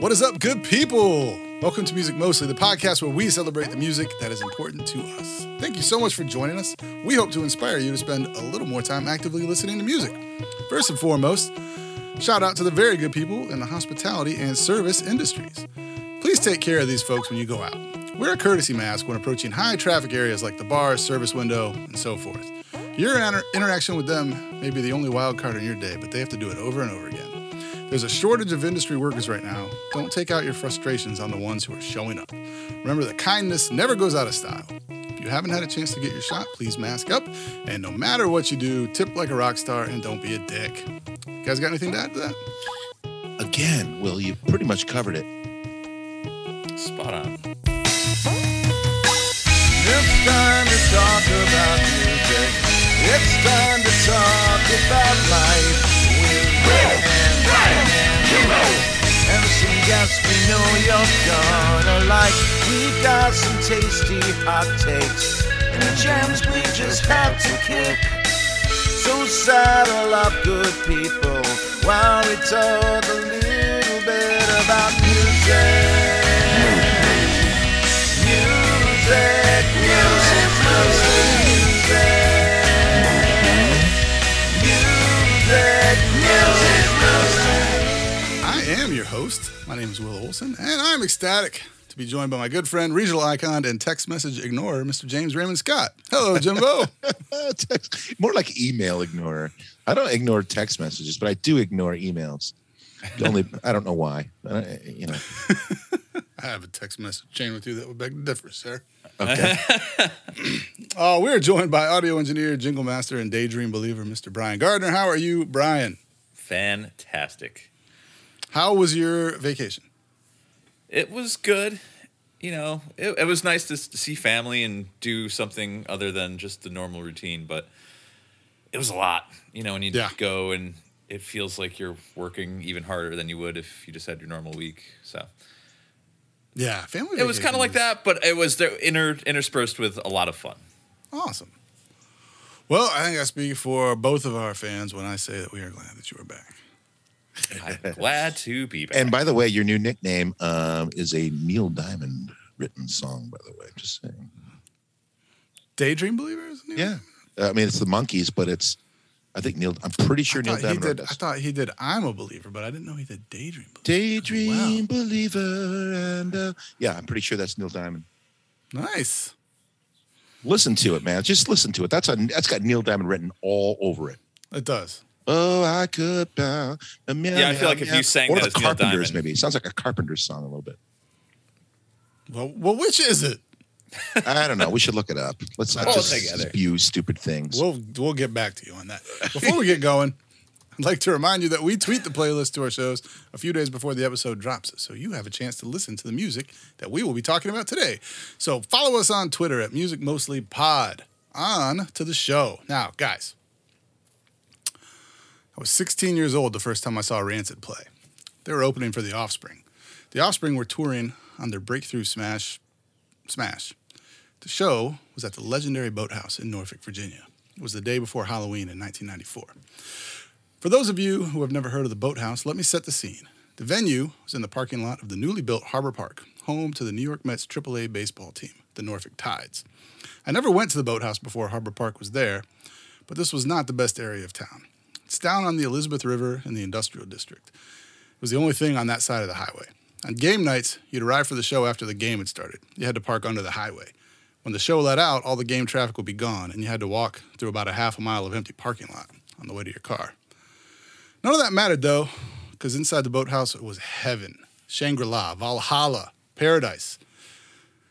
What is up, good people? Welcome to Music Mostly, the podcast where we celebrate the music that is important to us. Thank you so much for joining us. We hope to inspire you to spend a little more time actively listening to music. First and foremost, shout out to the very good people in the hospitality and service industries. Please take care of these folks when you go out. Wear a courtesy mask when approaching high traffic areas like the bar, service window, and so forth. Your inter- interaction with them may be the only wild card in your day, but they have to do it over and over again. There's a shortage of industry workers right now. Don't take out your frustrations on the ones who are showing up. Remember that kindness never goes out of style. If you haven't had a chance to get your shot, please mask up. And no matter what you do, tip like a rock star and don't be a dick. You guys got anything to add to that? Again, Will, you pretty much covered it. Spot on. It's time to talk about music. It's time to talk about life with Rick we know you're gonna like. We've got some tasty hot takes and the jams we just have to kick. So saddle up, good people, while we talk a little bit about music. music. Music, music, music, host. My name is Will Olson, and I'm ecstatic to be joined by my good friend, regional icon, and text message ignorer, Mr. James Raymond Scott. Hello, Jimbo. More like email ignorer. I don't ignore text messages, but I do ignore emails. Only I don't know why. Uh, you know. I have a text message chain with you that would beg to differ, sir. Okay. Uh, we're joined by audio engineer, jingle master, and daydream believer, Mr. Brian Gardner. How are you, Brian? Fantastic. How was your vacation? It was good. You know, it, it was nice to s- see family and do something other than just the normal routine, but it was a lot. You know, when you Yeah. go and it feels like you're working even harder than you would if you just had your normal week. So Yeah, family. it was kind of like that, but it was there inter, interspersed with a lot of fun. Awesome. Well, I think I speak for both of our fans when I say that we are glad that you are back. I'm glad to be back. and by the way, your new nickname um, is a Neil Diamond written song. By the way, just saying. Daydream Believer is believers? Yeah. I mean, it's the Monkees, but it's. I think Neil. I'm pretty sure Neil thought, he Diamond. wrote did, I thought he did I'm a believer, but I didn't know he did daydream believer. Daydream Wow. believer and uh, yeah, I'm pretty sure that's Neil Diamond. Nice. Listen to it, man. Just listen to it. That's a that's got Neil Diamond written all over it. It does. Oh, I could bow. a meow, Yeah, I feel meow, like if meow. you sang or that the as Neil Carpenters, maybe it sounds like a Carpenters song a little bit. Well, well, which is it? I don't know. We should look it up. Let's not All just together. spew stupid things. We'll we'll get back to you on that. Before we get going, I'd like to remind you that we tweet the playlist to our shows a few days before the episode drops, so you have a chance to listen to the music that we will be talking about today. So follow us on Twitter at Music Mostly Pod. On to the show. Now, guys, I was 16 years old the first time I saw Rancid play. They were opening for The Offspring. The Offspring were touring on their breakthrough smash, Smash. The show was at the legendary Boathouse in Norfolk, Virginia. It was the day before Halloween in 1994. For those of you who have never heard of the Boathouse, let me set the scene. The venue was in the parking lot of the newly built Harbor Park, home to the New York Mets AAA baseball team, the Norfolk Tides. I never went to the Boathouse before Harbor Park was there, but this was not the best area of town. It's down on the Elizabeth River in the industrial district. It was the only thing on that side of the highway. On game nights, you'd arrive for the show after the game had started. You had to park under the highway. When the show let out, all the game traffic would be gone, and you had to walk through about a half a mile of empty parking lot on the way to your car. None of that mattered though, because inside the boathouse it was heaven, Shangri La, Valhalla, paradise.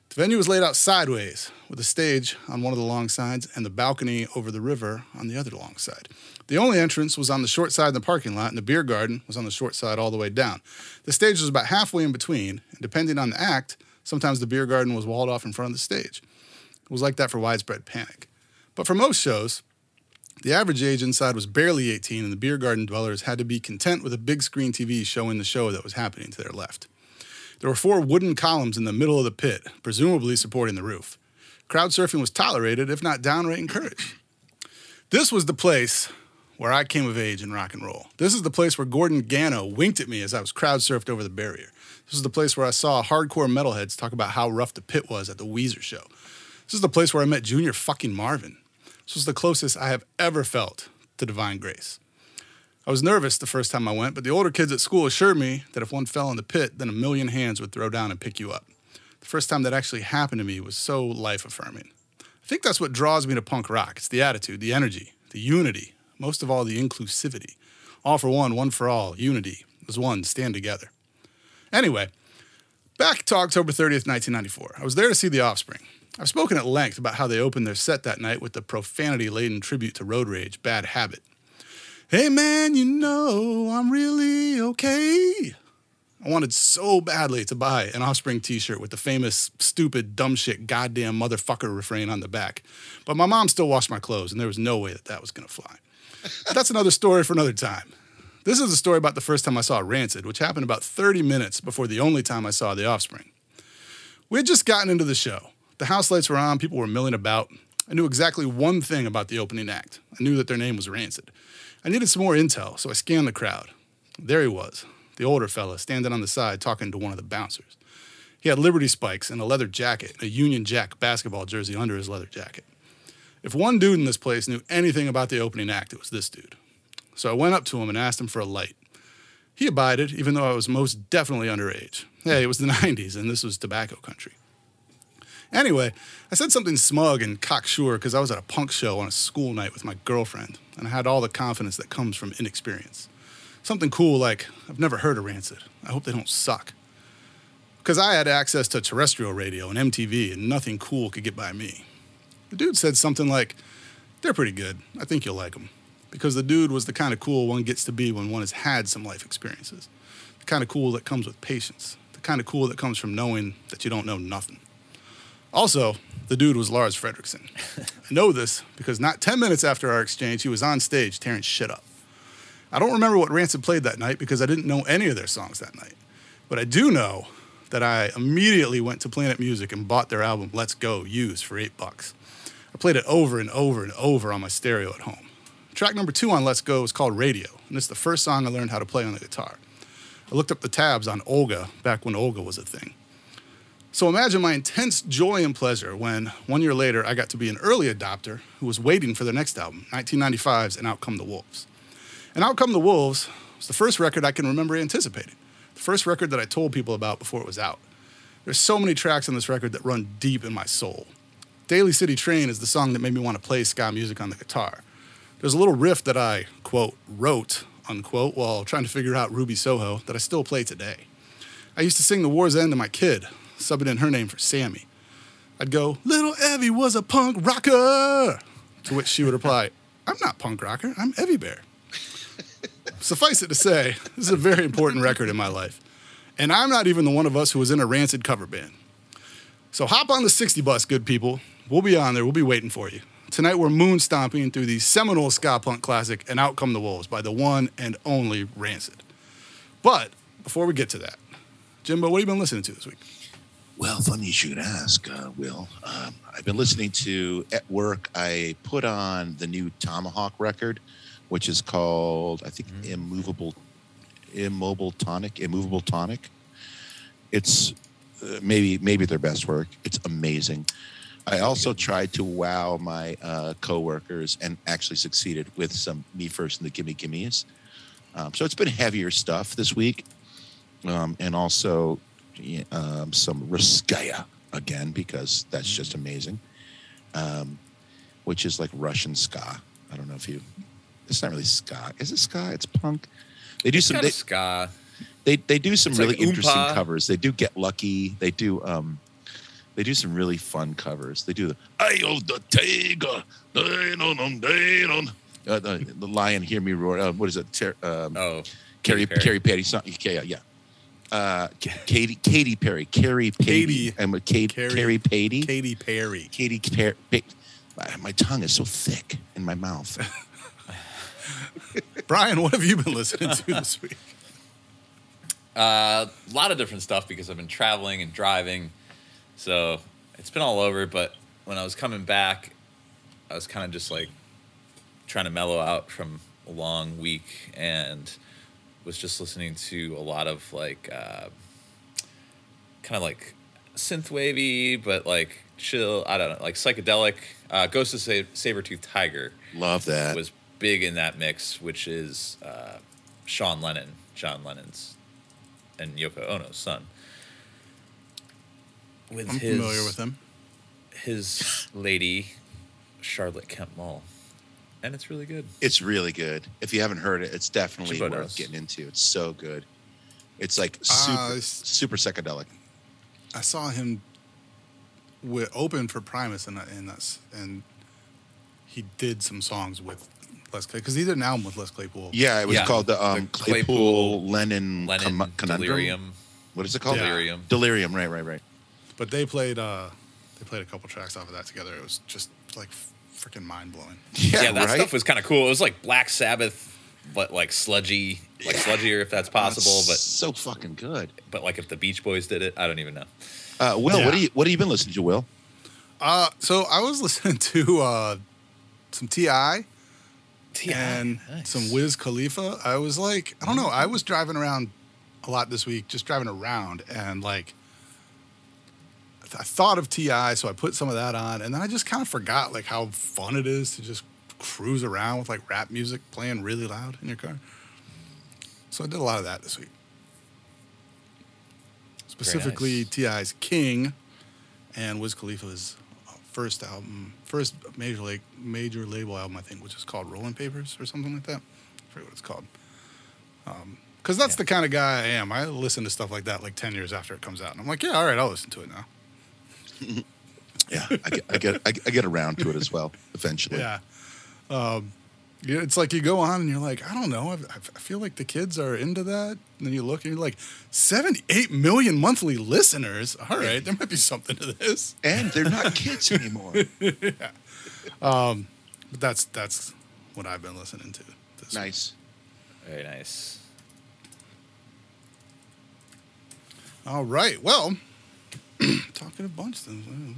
The venue was laid out sideways, with a stage on one of the long sides and the balcony over the river on the other long side. The only entrance was on the short side of the parking lot, and the beer garden was on the short side all the way down. The stage was about halfway in between, and depending on the act, sometimes the beer garden was walled off in front of the stage. It was like that for widespread panic. But for most shows, the average age inside was barely 18, and the beer garden dwellers had to be content with a big screen TV showing the show that was happening to their left. There were four wooden columns in the middle of the pit, presumably supporting the roof. Crowd surfing was tolerated, if not downright encouraged. This was the place where I came of age in rock and roll. This is the place where Gordon Gano winked at me as I was crowd surfed over the barrier. This is the place where I saw hardcore metalheads talk about how rough the pit was at the Weezer show. This is the place where I met Junior fucking Marvin. This was the closest I have ever felt to divine grace. I was nervous the first time I went, but the older kids at school assured me that if one fell in the pit, then a million hands would throw down and pick you up. The first time that actually happened to me was so life affirming. I think that's what draws me to punk rock. It's the attitude, the energy, the unity, most of all, the inclusivity. All for one, one for all, unity. As one, stand together. Anyway, back to October 30th, 1994. I was there to see The Offspring. I've spoken at length about how they opened their set that night with the profanity laden tribute to Road Rage, Bad Habit. Hey man, you know I'm really okay. I wanted so badly to buy an Offspring t shirt with the famous stupid, dumb shit, goddamn motherfucker refrain on the back. But my mom still washed my clothes, and there was no way that that was gonna fly. That's another story for another time. This is a story about the first time I saw Rancid, which happened about 30 minutes before the only time I saw The Offspring. We had just gotten into the show. The house lights were on, people were milling about. I knew exactly one thing about the opening act. I knew that their name was Rancid. I needed some more intel, so I scanned the crowd. There he was, the older fella, standing on the side talking to one of the bouncers. He had Liberty spikes and a leather jacket, and a Union Jack basketball jersey under his leather jacket. If one dude in this place knew anything about the opening act, it was this dude. So I went up to him and asked him for a light. He abided, even though I was most definitely underage. Hey, it was the 90s, and this was tobacco country. Anyway, I said something smug and cocksure because I was at a punk show on a school night with my girlfriend, and I had all the confidence that comes from inexperience. Something cool like, I've never heard of Rancid. I hope they don't suck. Because I had access to terrestrial radio and MTV, and nothing cool could get by me. The dude said something like, They're pretty good. I think you'll like them. Because the dude was the kind of cool one gets to be when one has had some life experiences. The kind of cool that comes with patience. The kind of cool that comes from knowing that you don't know nothing. Also, the dude was Lars Frederiksen. I know this because not 10 minutes after our exchange, he was on stage tearing shit up. I don't remember what Rancid played that night because I didn't know any of their songs that night. But I do know that I immediately went to Planet Music and bought their album Let's Go Use for eight bucks. I played it over and over and over on my stereo at home. Track number two on Let's Go is called Radio, and it's the first song I learned how to play on the guitar. I looked up the tabs on Olga back when Olga was a thing. So imagine my intense joy and pleasure when, one year later, I got to be an early adopter who was waiting for their next album, 1995's And Out Come the Wolves. And Out Come the Wolves was the first record I can remember anticipating, the first record that I told people about before it was out. There's so many tracks on this record that run deep in my soul. Daly City Train is the song that made me want to play ska music on the guitar. There's a little riff that I, quote, wrote, unquote, while trying to figure out Ruby Soho that I still play today. I used to sing The War's End to my kid, subbing in her name for Sammy. I'd go, Little Evie was a punk rocker. To which she would reply, I'm not punk rocker, I'm Evie Bear. Suffice it to say, this is a very important record in my life. And I'm not even the one of us who was in a rancid cover band. So hop on the 60 bus, good people. We'll be on there, we'll be waiting for you. Tonight we're moon stomping through the seminal ska punk classic and Out Come the Wolves by the one and only Rancid. But before we get to that, Jimbo, what have you been listening to this week? Well, funny you should ask, uh, Will. Um, I've been listening to at work. I put on the new Tomahawk record, which is called I think Immovable, Immobile Tonic, Immovable Tonic. It's uh, maybe maybe their best work. It's amazing. I also tried to wow my uh, coworkers and actually succeeded with some Me First and the Gimme Gimmes. Um, so it's been heavier stuff this week, um, and also um, some Russkaja again because that's just amazing. Um, which is like Russian ska. I don't know if you. It's not really ska. Is it ska? It's punk. They do some. They, ska. they they do some It's really like interesting covers. They do Get Lucky. They do um, they do some really fun covers. They do the Eye of the Tiger. Uh, the, the lion, hear me roar. Uh, what is it? Ter- um, Oh, Carrie Katy Perry. Carrie Perry song. Yeah, yeah. Uh, K- Katy Katy Perry, Carrie Katy. Katy, I'm a Kate, Carrie- Carrie Patey, Katy Perry. Katy Perry. My, my tongue is so thick in my mouth. Brian, what have you been listening to this week? Uh, a lot of different stuff because I've been traveling and driving, so it's been all over. But when I was coming back, I was kind of just like trying to mellow out from a long week and was just listening to a lot of like uh, kind of like synth wavy, but like chill. I don't know, like psychedelic. Uh, Ghost of Sa- Sabretooth Tiger Love that. was big in that mix, which is uh, Sean Lennon, John Lennon's, and Yoko Ono's son. With I'm his, familiar with him. his lady, Charlotte Kemp Muhl, and it's really good. It's really good. If you haven't heard it, it's definitely Should worth us. getting into. It's so good. It's like super, Uh, super psychedelic. I saw him with open for Primus and and us, and he did some songs with Les Claypool because he did an album with Les Claypool. Yeah, it was Yeah. called the um, The Claypool, Claypool- Lennon, Lennon Conundrum. Delirium. What is it called? Delirium. Delirium. Right, right, right. But they played uh they played a couple tracks off of that together. It was just like freaking mind blowing. Yeah, Yeah, that right. stuff was kind of cool. It was like Black Sabbath, but like sludgy, like sludgier if that's possible. That's But so fucking good. but like if the Beach Boys did it, I don't even know. Uh, Will, Yeah. what do you what have you been listening to, Will? Uh so I was listening to uh some T.I. T.I., and nice. some Wiz Khalifa. I was like, I don't know. I was driving around a lot this week, just driving around, and like, I th- I thought of T.I., so I put some of that on, and then I just kind of forgot like how fun it is to just cruise around with like rap music playing really loud in your car. So I did a lot of that this week. Specifically, T.I.'s King and Wiz Khalifa's uh, first album, first major like major label album, I think, which is called Rolling Papers or something like that. I forget what it's called. Because that's Yeah. the kind of guy I am. I listen to stuff like that like ten years after it comes out, and I'm like, yeah, all right, I'll listen to it now. Yeah, I get, I get, I get- around to it as well eventually. Yeah. Um, yeah, it's like you go on and you're like, I don't know. I, I feel like the kids are into that. And then you look and you're like, 78 million monthly listeners. All right, there might be something to this. And they're not kids anymore. But that's that's what I've been listening to. This week. nice. Very nice. All right. Well, talking a bunch.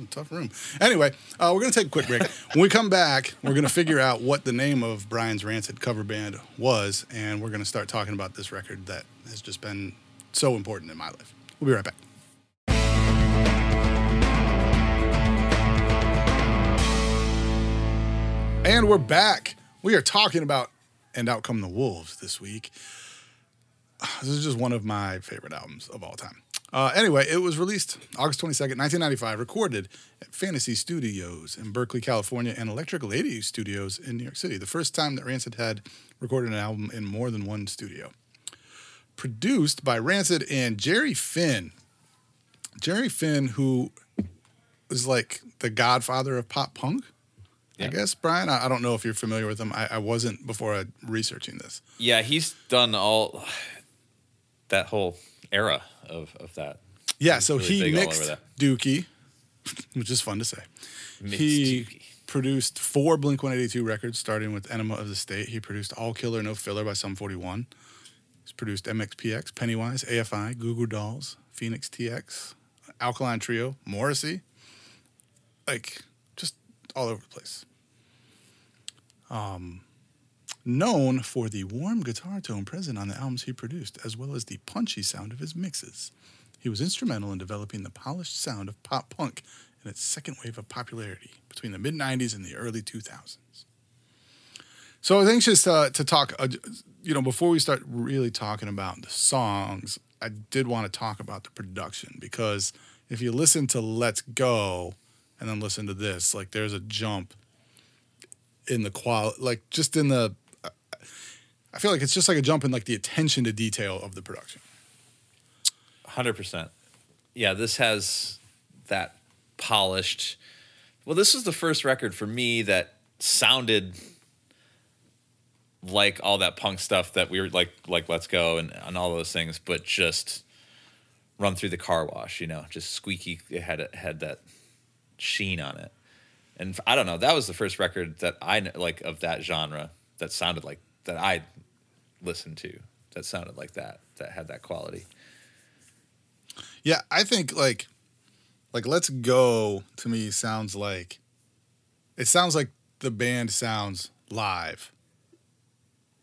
Tough room. Anyway, uh, we're gonna take a quick break. when we come back, we're gonna figure out what the name of Brian's Rancid cover band was, and we're gonna start talking about this record that has just been so important in my life. We'll be right back. And we're back. We are talking about And Out Come the Wolves this week. This is just one of my favorite albums of all time. Uh, anyway, it was released August 22nd, 1995, recorded at Fantasy Studios in Berkeley, California, and Electric Lady Studios in New York City. The first time that Rancid had recorded an album in more than one studio. Produced by Rancid and Jerry Finn. Jerry Finn, who is like the godfather of pop punk. I guess, Brian. I, I don't know if you're familiar with him. I, I wasn't before I, researching this. Yeah, he's done all that whole era of of that. Yeah, He's so really he big all over mixed. Dookie, which is fun to say. Mixed he Dookie. produced four Blink 182 records, starting with Enema of the State. He produced All Killer No Filler by Sum 41. He's produced MXPX, Pennywise, AFI, Goo Goo Dolls, Phoenix TX, Alkaline Trio, Morrissey. Like, just all over the place. Um, known for the warm guitar tone present on the albums he produced, as well as the punchy sound of his mixes. He was instrumental in developing the polished sound of pop punk in its second wave of popularity between the mid 90s and the early 2000s. So I was anxious to talk, uh, you know, before we start really talking about the songs, I did want to talk about the production because if you listen to Let's Go and then listen to this, like there's a jump in the quality, like just in the, I feel like it's just like a jump in like the attention to detail of the production. Hundred percent. Yeah, this has that polished. Well, this is the first record for me that sounded like all that punk stuff that we were like, like Let's Go and, and all those things, but just run through the car wash. You know, just squeaky. It had it had that sheen on it, and I don't know. That was the first record that I like of that genre that sounded like that I listened to. That sounded like that. That had that quality. Yeah, I think like like Let's Go to me sounds like it sounds like the band sounds live.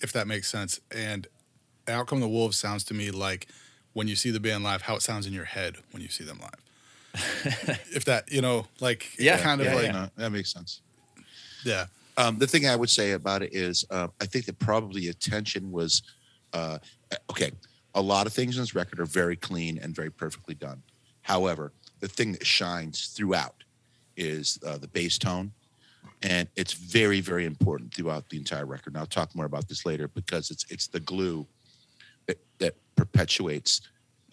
if that makes sense. And Out Come the Wolves sounds to me like when you see the band live, how it sounds in your head when you see them live. if that, you know, like Yeah, kind of yeah, like No, that makes sense. yeah. Um, the thing I would say about it is, uh, I think that probably attention was, uh, okay. A lot of things in this record are very clean and very perfectly done. However, the thing that shines throughout is uh, the bass tone, and it's very, very important throughout the entire record. And I'll talk more about this later because it's it's the glue that, that perpetuates,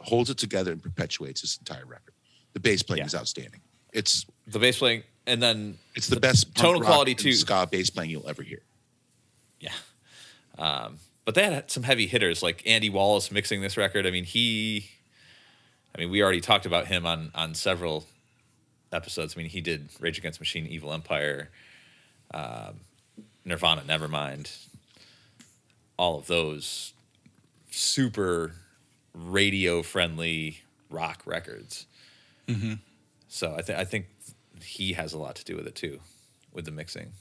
holds it together and perpetuates this entire record. The bass playing Yeah. is outstanding. It's The bass playing, and then it's the best punk tonal quality too. ska bass playing you'll ever hear. Yeah. Um, but they had some heavy hitters like Andy Wallace mixing this record. I mean, he, I mean, we already talked about him on on several episodes. I mean, he did Rage Against Machine, Evil Empire, um, Nirvana, Nevermind, all of those super radio friendly rock records. So I think I think he has a lot to do with it too, with the mixing.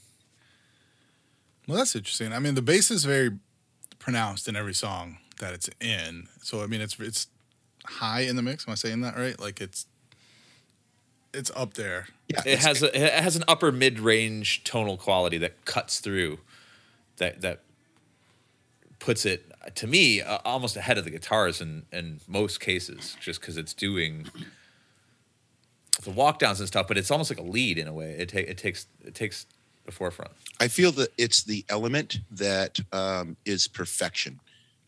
Well, that's interesting. I mean, the bass is very pronounced in every song that it's in. So I mean, it's it's high in the mix. Am I saying that right? Like it's it's up there. Yeah, it has a, it has an upper mid range tonal quality that cuts through, that that puts it to me uh, almost ahead of the guitars in in most cases, just because it's doing the walk downs and stuff. But it's almost like a lead in a way. It ta- it takes it takes the forefront. I feel that it's the element that um, is perfection,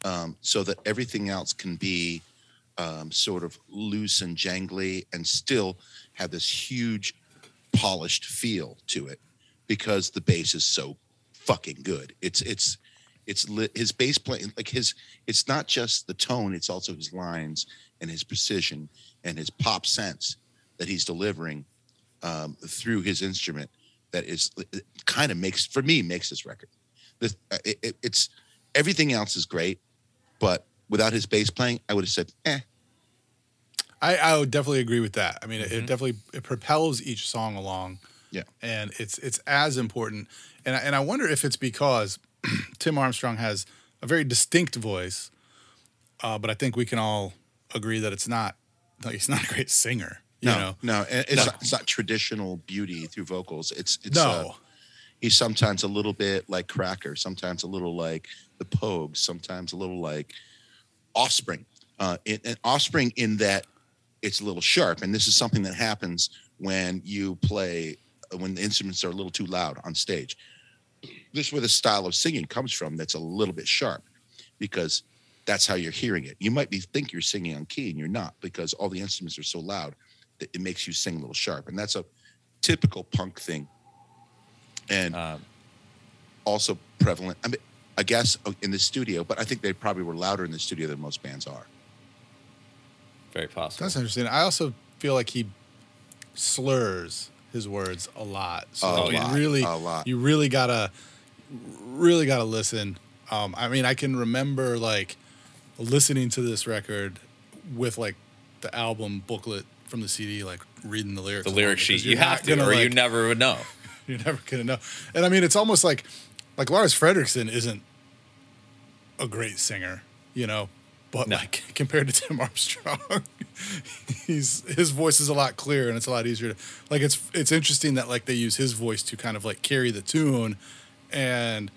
um, so that everything else can be um, sort of loose and jangly, and still have this huge polished feel to it, because the bass is so fucking good. It's it's it's li- his bass playing like his. It's not just the tone; it's also his lines and his precision and his pop sense that he's delivering um, through his instrument that is kind of makes for me makes this record. This uh, it, it, it's everything else is great, but without his bass playing, I would have said, eh. I, I would definitely agree with that. I mean, it, it definitely it propels each song along. Yeah. and it's it's as important. And I, and I wonder if it's because Tim Armstrong has a very distinct voice, uh, but I think we can all agree that it's not like he's not a great singer. No, know, no, it's, No. Not, it's not traditional beauty through vocals. It's it's no, uh, he's sometimes a little bit like Cracker, sometimes a little like the Pogues, sometimes a little like Offspring. Uh, and, and Offspring in that it's a little sharp, and this is something that happens when you play when the instruments are a little too loud on stage. This is where the style of singing comes from. That's a little bit sharp, because that's how you're hearing it. You might be think you're singing on key, and you're not because all the instruments are so loud it makes you sing a little sharp, and that's a typical punk thing. And Um, also prevalent. I mean, I guess uh, in the studio, but I think they probably were louder in the studio than most bands are. very possible. that's interesting. I also feel like he slurs his words a lot. So A you lot, really, a lot. you really gotta, really gotta listen. Um, I mean, I can remember like listening to this record with like the album booklet from the CD, like reading the lyrics. the lyric sheet. you're have to, gonna, or you never would know. You're never gonna know. And I mean, it's almost like like Lars Frederiksen isn't a great singer, you know, but No. like compared to Tim Armstrong, he's his voice is a lot clearer and it's a lot easier to like. It's it's interesting that like they use his voice to kind of like carry the tune, and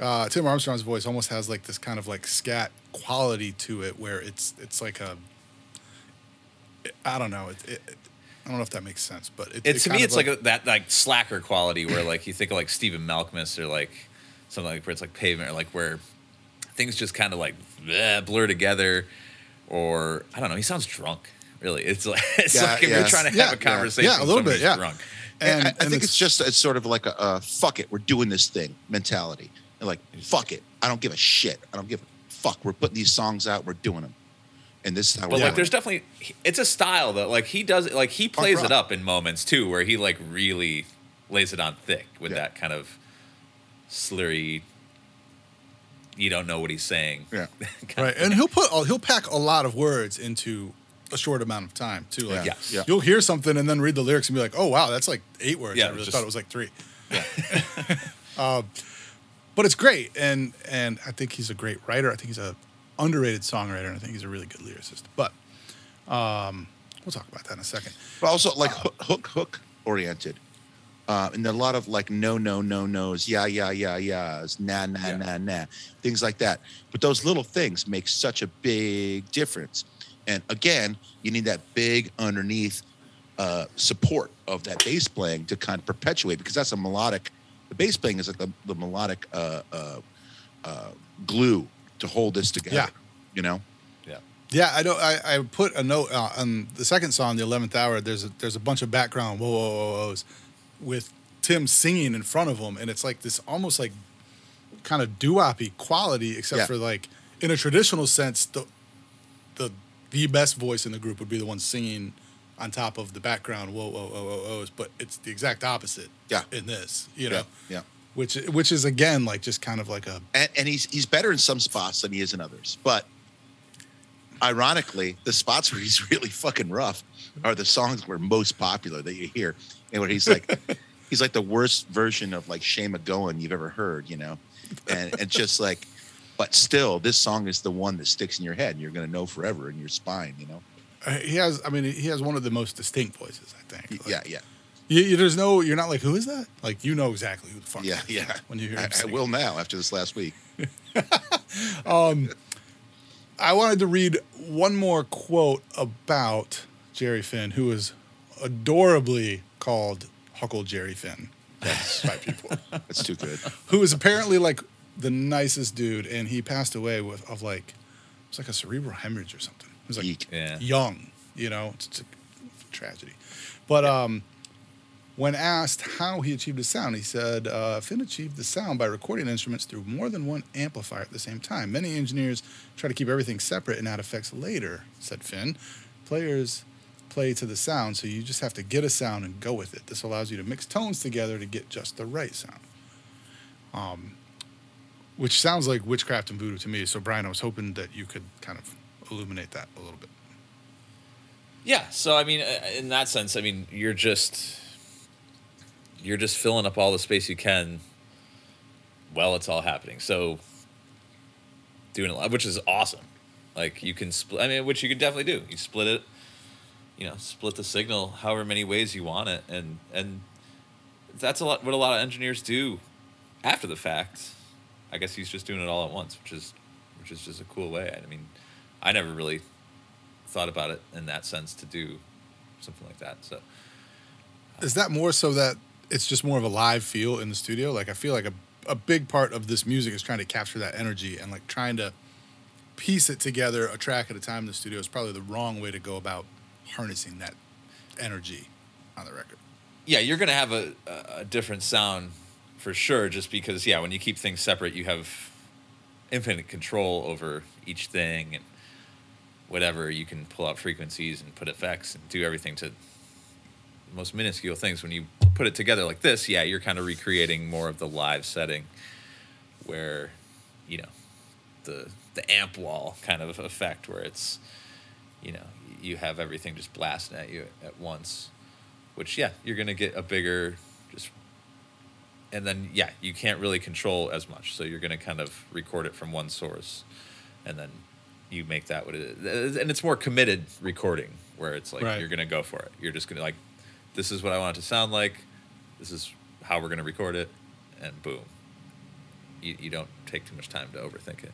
uh, Tim Armstrong's voice almost has like this kind of like scat quality to it, where it's it's like a I don't know. It, it, it- I don't know if that makes sense, but it, It, it to me, it's like, a, that like slacker quality where like you think of like Stephen Malkmus or like something like where it's like pavement or like where things just kind of like bleh, blur together, or I don't know. He sounds drunk. Really, it's like it's Yeah, like if yeah. you're trying to Yeah, have a conversation. Yeah, a little bit, yeah. Drunk. And, I, I and think it's, just it's sort of like a uh, fuck it, we're doing this thing mentality. And like fuck it, I don't give a shit. I don't give a fuck. We're putting these songs out. We're doing them, and this is how But we're like, there's definitely it's a style that like he does like he plays it up in moments too, where he like really lays it on thick with Yeah. that kind of slurry. You don't know what he's saying. yeah. right and he'll put he'll pack a lot of words into a short amount of time too like Yeah. Yes. Yeah. you'll hear something and then read the lyrics and be like oh wow that's like eight words Yeah, i really just- thought it was like three Yeah. um, but it's great, and and I think he's a great writer. I think he's a underrated songwriter, and I think he's a really good lyricist. But um, we'll talk about that in a second. But also like hook hook, hook oriented. Uh, and a lot of like no no no no's yeah yeah yeah yeahs nah nah Yeah. nah nah things like that but those little things make such a big difference and again you need that big underneath uh, support of that bass playing to kind of perpetuate because that's a melodic the bass playing is like the, the melodic uh, uh, uh, glue to hold this together Yeah. you know Yeah. Yeah, I don't. I, I put a note uh, on the second song, the eleventh hour. There's a there's a bunch of background whoa whoa whoa who's with Tim singing in front of him, and it's like this almost like kind of doo-woppy quality, except Yeah. for like in a traditional sense, the the the best voice in the group would be the one singing on top of the background whoa whoa whoa whoa who's, but it's the exact opposite. Yeah. in this, you know, yeah yeah which which is again like just kind of like a and, and he's he's better in some spots than he is in others. But ironically, the spots where he's really fucking rough are the songs where most popular that you hear, and where he's like he's like the worst version of like Shane MacGowan you've ever heard, you know, and and just like, but still, this song is the one that sticks in your head, and you're gonna know forever in your spine, you know. uh, he has. I mean, he has one of the most distinct voices. I think. Like, yeah, yeah, You, you- there's no, you're not like, who is that? Like, you know exactly who the fuck. yeah, yeah. When you hear I, I will now after this last week. I wanted to read one more quote about Jerry Finn, who is adorably called Huckle Jerry Finn by people, That's too good. who is apparently like the nicest dude, and he passed away with of like it was like a cerebral hemorrhage or something. He was like Eek. Yeah. young, you know, it's, it's a tragedy. But um, when asked how he achieved his sound, he said uh, Finn achieved the sound by recording instruments through more than one amplifier at the same time. Many engineers try to keep everything separate and add effects later, said Finn. Players play to the sound, so you just have to get a sound and go with it. This allows you to mix tones together to get just the right sound. Um, which sounds like witchcraft and voodoo to me. So, Brian, I was hoping that you could kind of illuminate that a little bit. Yeah. So I mean, uh, in that sense, I mean, you're just you're just filling up all the space you can while it's all happening. So doing it live, which is awesome. Like you can split. I mean, which you can definitely do. You split it. You know, split the signal however many ways you want it, and and that's a lot. What a lot of engineers do after the fact. I guess he's just doing it all at once, which is which is just a cool way. I mean, I never really thought about it in that sense to do something like that. So Is that more so that it's just more of a live feel in the studio? Like I feel like a a big part of this music is trying to capture that energy and like trying to piece it together a track at a time in the studio is probably the wrong way to go about harnessing that energy on the record. yeah, you're gonna have a, a different sound for sure, just because yeah, when you keep things separate, you have infinite control over each thing and whatever. You can pull out frequencies and put effects and do everything to most minuscule things. When you put it together like this, yeah, you're kind of recreating more of the live setting, where you know the the amp wall kind of effect, where it's you know you have everything just blasting at you at once which yeah you're gonna get a bigger just and then yeah you can't really control as much so you're gonna kind of record it from one source and then you make that what it is and it's more committed recording where it's like Right. you're gonna go for it you're just gonna like this is what i want it to sound like this is how we're gonna record it and boom you, you don't take too much time to overthink it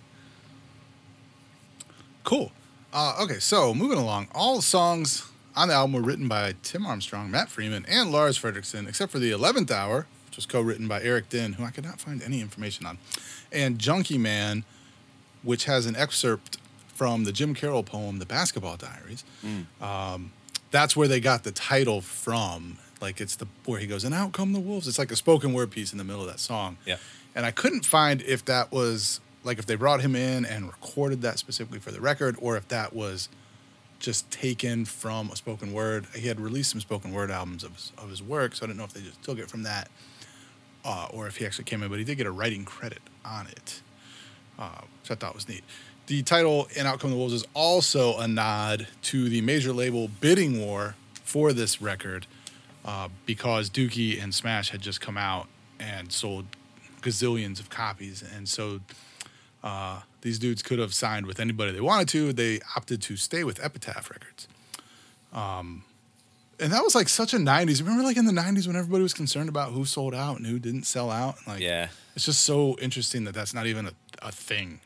Cool. Uh, okay, so moving along, all songs on the album were written by Tim Armstrong, Matt Freeman, and Lars Frederiksen, except for the 11th hour, which was co written by Eric Dinn, who I could not find any information on, and Junkie Man, which has an excerpt from the Jim Carroll poem, The Basketball Diaries. Um, that's where they got the title from. Like it's the where he goes, and out come the wolves. It's like a spoken word piece in the middle of that song. Yeah. And I couldn't find if that was like if they brought him in and recorded that specifically for the record, or if that was just taken from a spoken word. He had released some spoken word albums of his, of his work, so I didn't know if they just took it from that, uh, or if he actually came in. But he did get a writing credit on it, uh, which I thought was neat. The title "And Outcome of the Wolves" is also a nod to the major label bidding war for this record, uh, because Dookie and Smash had just come out and sold gazillions of copies, and so uh, these dudes could have signed with anybody they wanted to. They opted to stay with Epitaph Records. Um, and that was like such a '90s. Remember, like in the '90s when everybody was concerned about who sold out and who didn't sell out. Like, Yeah. it's just so interesting that that's not even a, a thing.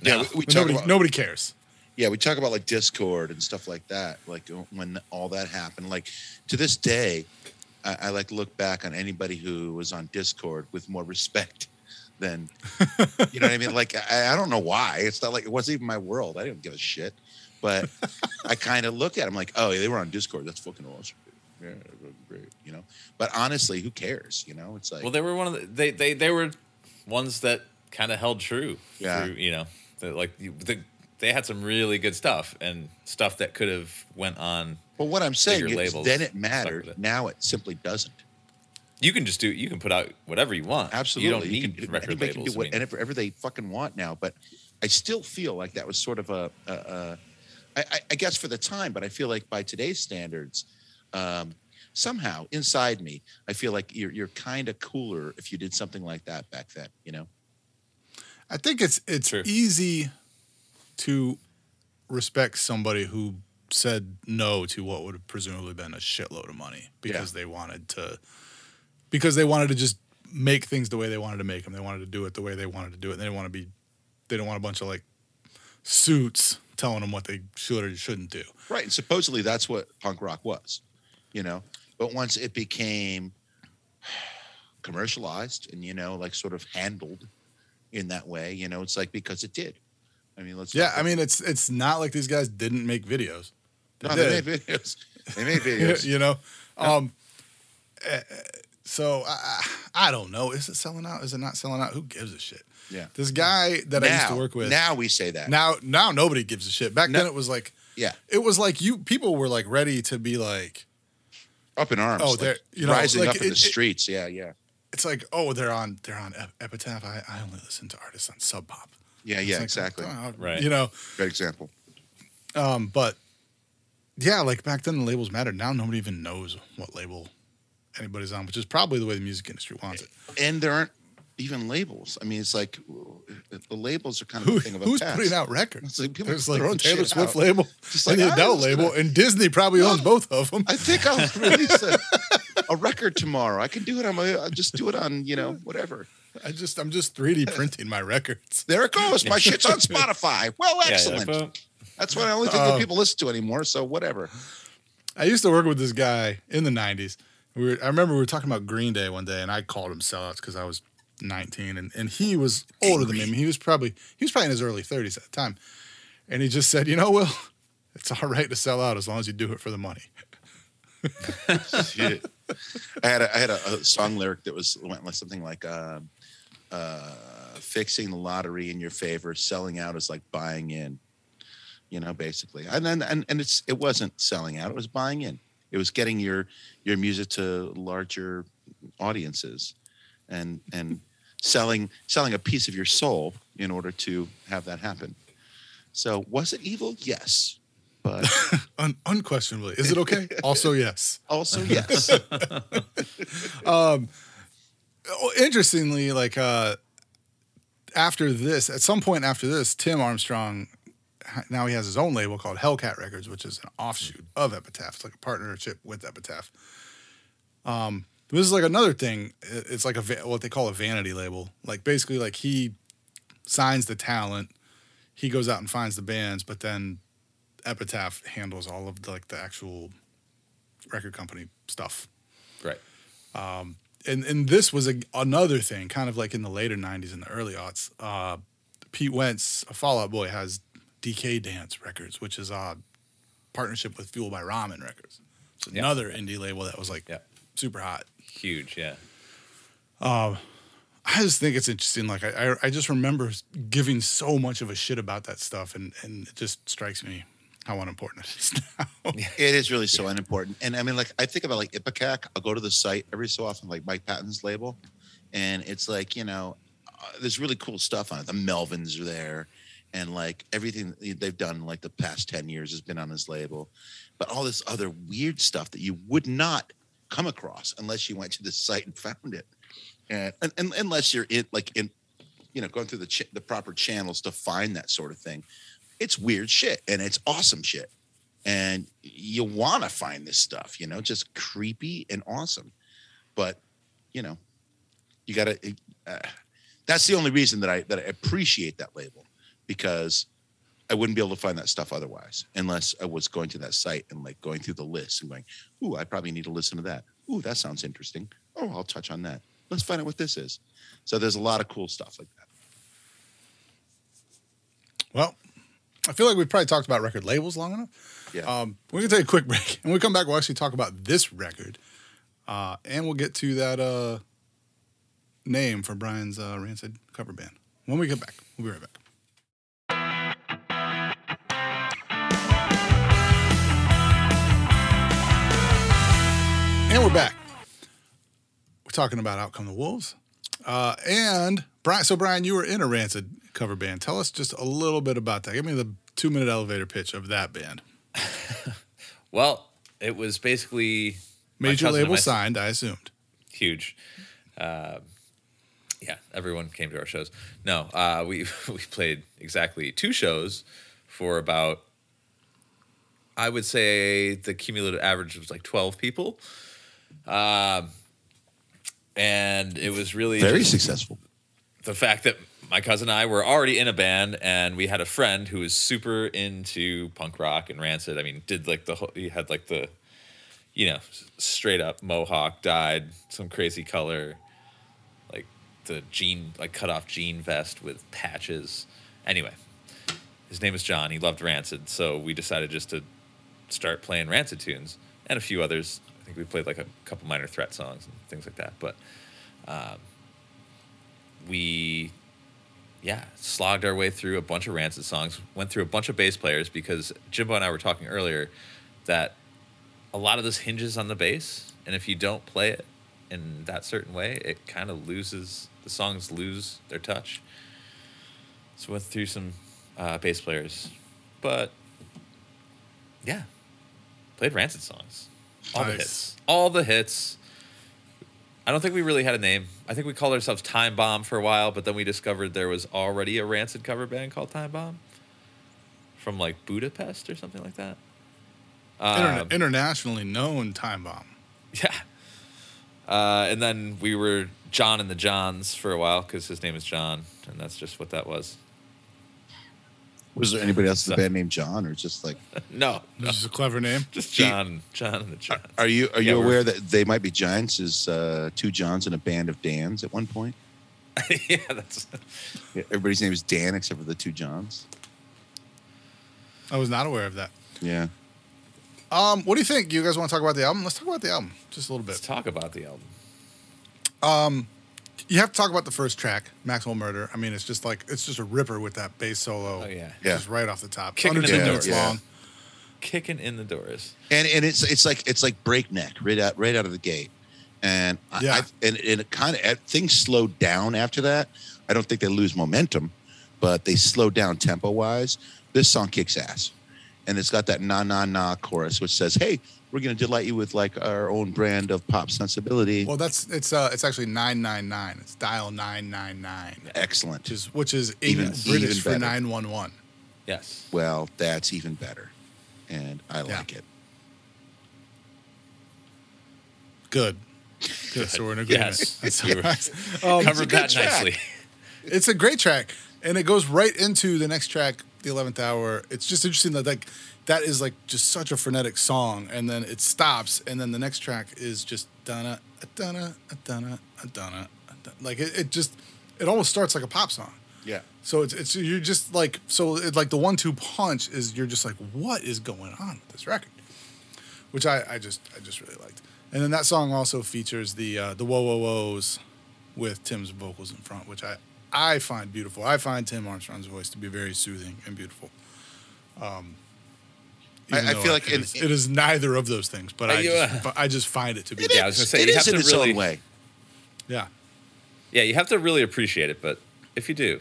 Yeah, No. we, we talk nobody, about nobody cares. yeah, we talk about like Dischord and stuff like that. Like uh, when all that happened, like to this day, I, I like to look back on anybody who was on Dischord with more respect than, you know what I mean? Like I, I don't know why. It's not like it wasn't even my world. I didn't give a shit. But I kind of look at them like, oh, they were on Dischord. That's fucking awesome. Yeah, great. You know. But honestly, who cares? You know, it's like Well, they were one of the they they they were ones that kind of held true. Yeah. Through, you know, that like the, they had some really good stuff and stuff that could have went on. But what I'm saying is, labels then it mattered. it. Now it simply doesn't. You can just do you can put out whatever you want. Absolutely, You don't need can, record anybody labels. can do I mean, whatever they fucking want now. But I still feel like that was sort of a, a, a I, I- I guess for the time. But I feel like by today's standards, um, somehow inside me, I feel like you're you're kind of cooler if you did something like that back then. You know? I think it's it's True. easy to respect somebody who said no to what would have presumably been a shitload of money because they wanted to because they wanted to just make things the way they wanted to make them. They wanted to do it the way they wanted to do it. They didn't want to be they don't want a bunch of like suits telling them what they should or shouldn't do. Right. And supposedly that's what punk rock was. You know? But once it became commercialized and you know like sort of handled in that way, you know, it's like because it did. I mean, let's Yeah, I mean it's it's not like these guys didn't make videos. They No, did. they made videos. They made videos. you know um eh, eh, so I, I don't know is it selling out is it not selling out who gives a shit Yeah. this guy that i used to work with Now we say that. now now nobody gives a shit back No. then it was like yeah. it was like you people were like ready to be like Up in arms. Oh, like, they're- you know, rising like up in it- the it- streets. Yeah, yeah. It's like oh they're on they're on Ep- epitaph i, I only listen to artists on sub pop Yeah, yeah, like, exactly. oh, Right. you know Great example. um but yeah like back then the labels mattered now nobody even knows what label anybody's on which is probably the way the music industry wants it And there aren't even labels. I mean, it's like the labels are kind of Who, a thing of a wose past. putting out records? It's like people There's like throwing the Taylor Swift out. label Just and like, the I Adele label, gonna- and Disney probably owns both of them. I think I'll release a, a record tomorrow. I can do it on my. I'll just do it on you know whatever. I just I'm just 3D printing my records. There it goes. My shit's on Spotify. Well, yeah, yeah, excellent. That's what I only think Uh, that people listen to anymore. So whatever. I used to work with this guy in the 90s. We were, I remember we were talking about Green Day one day, and I called him sellouts because I was 19, and, and he was older than me. He was probably he was probably in his early 30s at the time, and he just said, "You know, Will, it's all right to sell out as long as you do it for the money." Shit. I had a, I had a, a song lyric that was went like something like um, uh, fixing the lottery in your favor, selling out is like buying in. You know, basically, and then and, and it's it wasn't selling out; it was buying in. It was getting your your music to larger audiences, and and selling selling a piece of your soul in order to have that happen. So, was it evil? Yes, but Un- unquestionably, is it okay? also, yes. also yes. Um, oh, interestingly, like uh, after this, at some point after this, Tim Armstrong now he has his own label called Hellcat Records, which is an offshoot of Epitaph. It's like a partnership with Epitaph. Um, this is like another thing. It's like a va- what they call a vanity label. Like basically, like he signs the talent, he goes out and finds the bands, but then Epitaph handles all of the, like the actual record company stuff right. and and this was a, another thing, kind of like in the later '90s and the early aughts. Uh, Pete Wentz, a Fall Out Boy, has Decaydance Records, which is a partnership with Fueled by Ramen Records. It's Yeah. another indie label that was like Yeah. super hot. Huge. Yeah. I just think it's interesting. Like I, I, I just remember giving so much of a shit about that stuff, and and it just strikes me how unimportant it is now. It is really so unimportant. And I mean, like, I think about like Ipecac. I'll go to the site every so often, like Mike Patton's label. And it's like, you know, uh, there's really cool stuff on it. The Melvins are there. And like everything they've done, like the past 10 years, has been on his label. But all this other weird stuff that you would not come across unless you went to the site and found it. and, and, and unless you're in like in you know going through the ch- the proper channels to find that sort of thing it's weird shit and it's awesome shit. And you want to find this stuff you know just creepy and awesome. But you know you gotta uh, that's the only reason that i that i appreciate that label because i wouldn't be able to find that stuff otherwise unless i was going to that site and like going through the list and going ooh i probably need to listen to that. Ooh that sounds interesting. Oh i'll touch on that. Let's find out what this is. So there's a lot of cool stuff like that. Well, I feel like we've probably talked about record labels long enough. yeah Um, we're gonna take a quick break, and when we come back, we'll actually talk about this record, uh, and we'll get to that uh, name for Brian's uh, Rancid cover band when we get back. We'll be right back. And we're back. We're talking about Out Come the Wolves, uh, and Brian. So Brian, you were in a Rancid cover band. Tell us just a little bit about that. Give me the two-minute elevator pitch of that band. Well, it was basically Major label my- signed, I assumed. huge. Um yeah, everyone came to our shows. No, uh, we we played exactly two shows for about. I would say the cumulative average was like twelve people, um, and it was really very just successful the fact that my cousin and I were already in a band, and we had a friend who was super into punk rock and Rancid. I mean, did like the whole, he had like the, you know, straight up mohawk, dyed some crazy color, like the jean, like cut off jean vest with patches. Anyway, his name is John. He loved Rancid, so we decided just to start playing Rancid tunes and a few others. I think we played like a couple minor threat songs and things like that, but. Um, we yeah slogged our way through a bunch of rancid songs went through a bunch of bass players because jimbo and i were talking earlier that a lot of this hinges on the bass and if you don't play it in that certain way it kind of loses the songs lose their touch. So went through some uh, bass players but yeah played rancid songs. All the hits. All the hits I don't think we really had a name. I think we called ourselves Time Bomb for a while, but then we discovered there was already a Rancid cover band called Time Bomb from like Budapest or something like that. Interna- Um, internationally known time bomb. yeah. Uh, and then we were John and the Johns for a while because his name is John, and that's just what that was. Was there anybody else in the band named john or just like No, This is a clever name. just John, John and the Johns. Are you are you we're- aware that they might be giants? Is uh, two Johns in a band of Dans at one point? yeah, that's Yeah, everybody's name is Dan except for the two Johns. I was not aware of that. Yeah. Um, what do you think? You guys want to talk about the album? Let's talk about the album just a little bit. let's talk about the album. You have to talk about the first track, Maxwell Murder. I mean, it's just like it's just a ripper with that bass solo. Oh, yeah. Yeah. just right off the top. Kicking Under in two the minutes. Yeah. long. Kicking in the doors. And and it's it's like it's like breakneck right out right out of the gate. And Yeah. I and, and it kind of things slowed down after that. I don't think they lose momentum, but they slow down tempo wise. This song kicks ass. And it's got that na na na chorus which says, "Hey, we're going to delight you with like our own brand of pop sensibility." Well, that's it's uh it's actually nine nine nine. It's dial nine nine nine, Excellent. which is which is Even- even, British even for nine one one. Yes. Well, that's even better. And I Yeah. like it. Good. Good. So we're in agreement. Yes. That's You. Um, Covered that track. nicely. it's a great track, and it goes right into the next track, the eleventh hour. It's just interesting that like that is like just such a frenetic song, and then it stops, and then the next track is just donna donna donna donna like it, it just it almost starts like a pop song. Yeah. So it's it's you're just like so it, like the one two punch is you're just like what is going on with this record, which I I just I just really liked. And then that song also features the uh, the whoa whoa whoas with Tim's vocals in front, which I I find beautiful. I find Tim Armstrong's voice to be very soothing and beautiful. Um, I- I feel like it in- is, it is neither of those things, but I you, just, uh, but I just find it to be It Yeah, I was gonna is- say, it you is have in to its really- own way. yeah. Yeah, you have to really appreciate it, but if you do,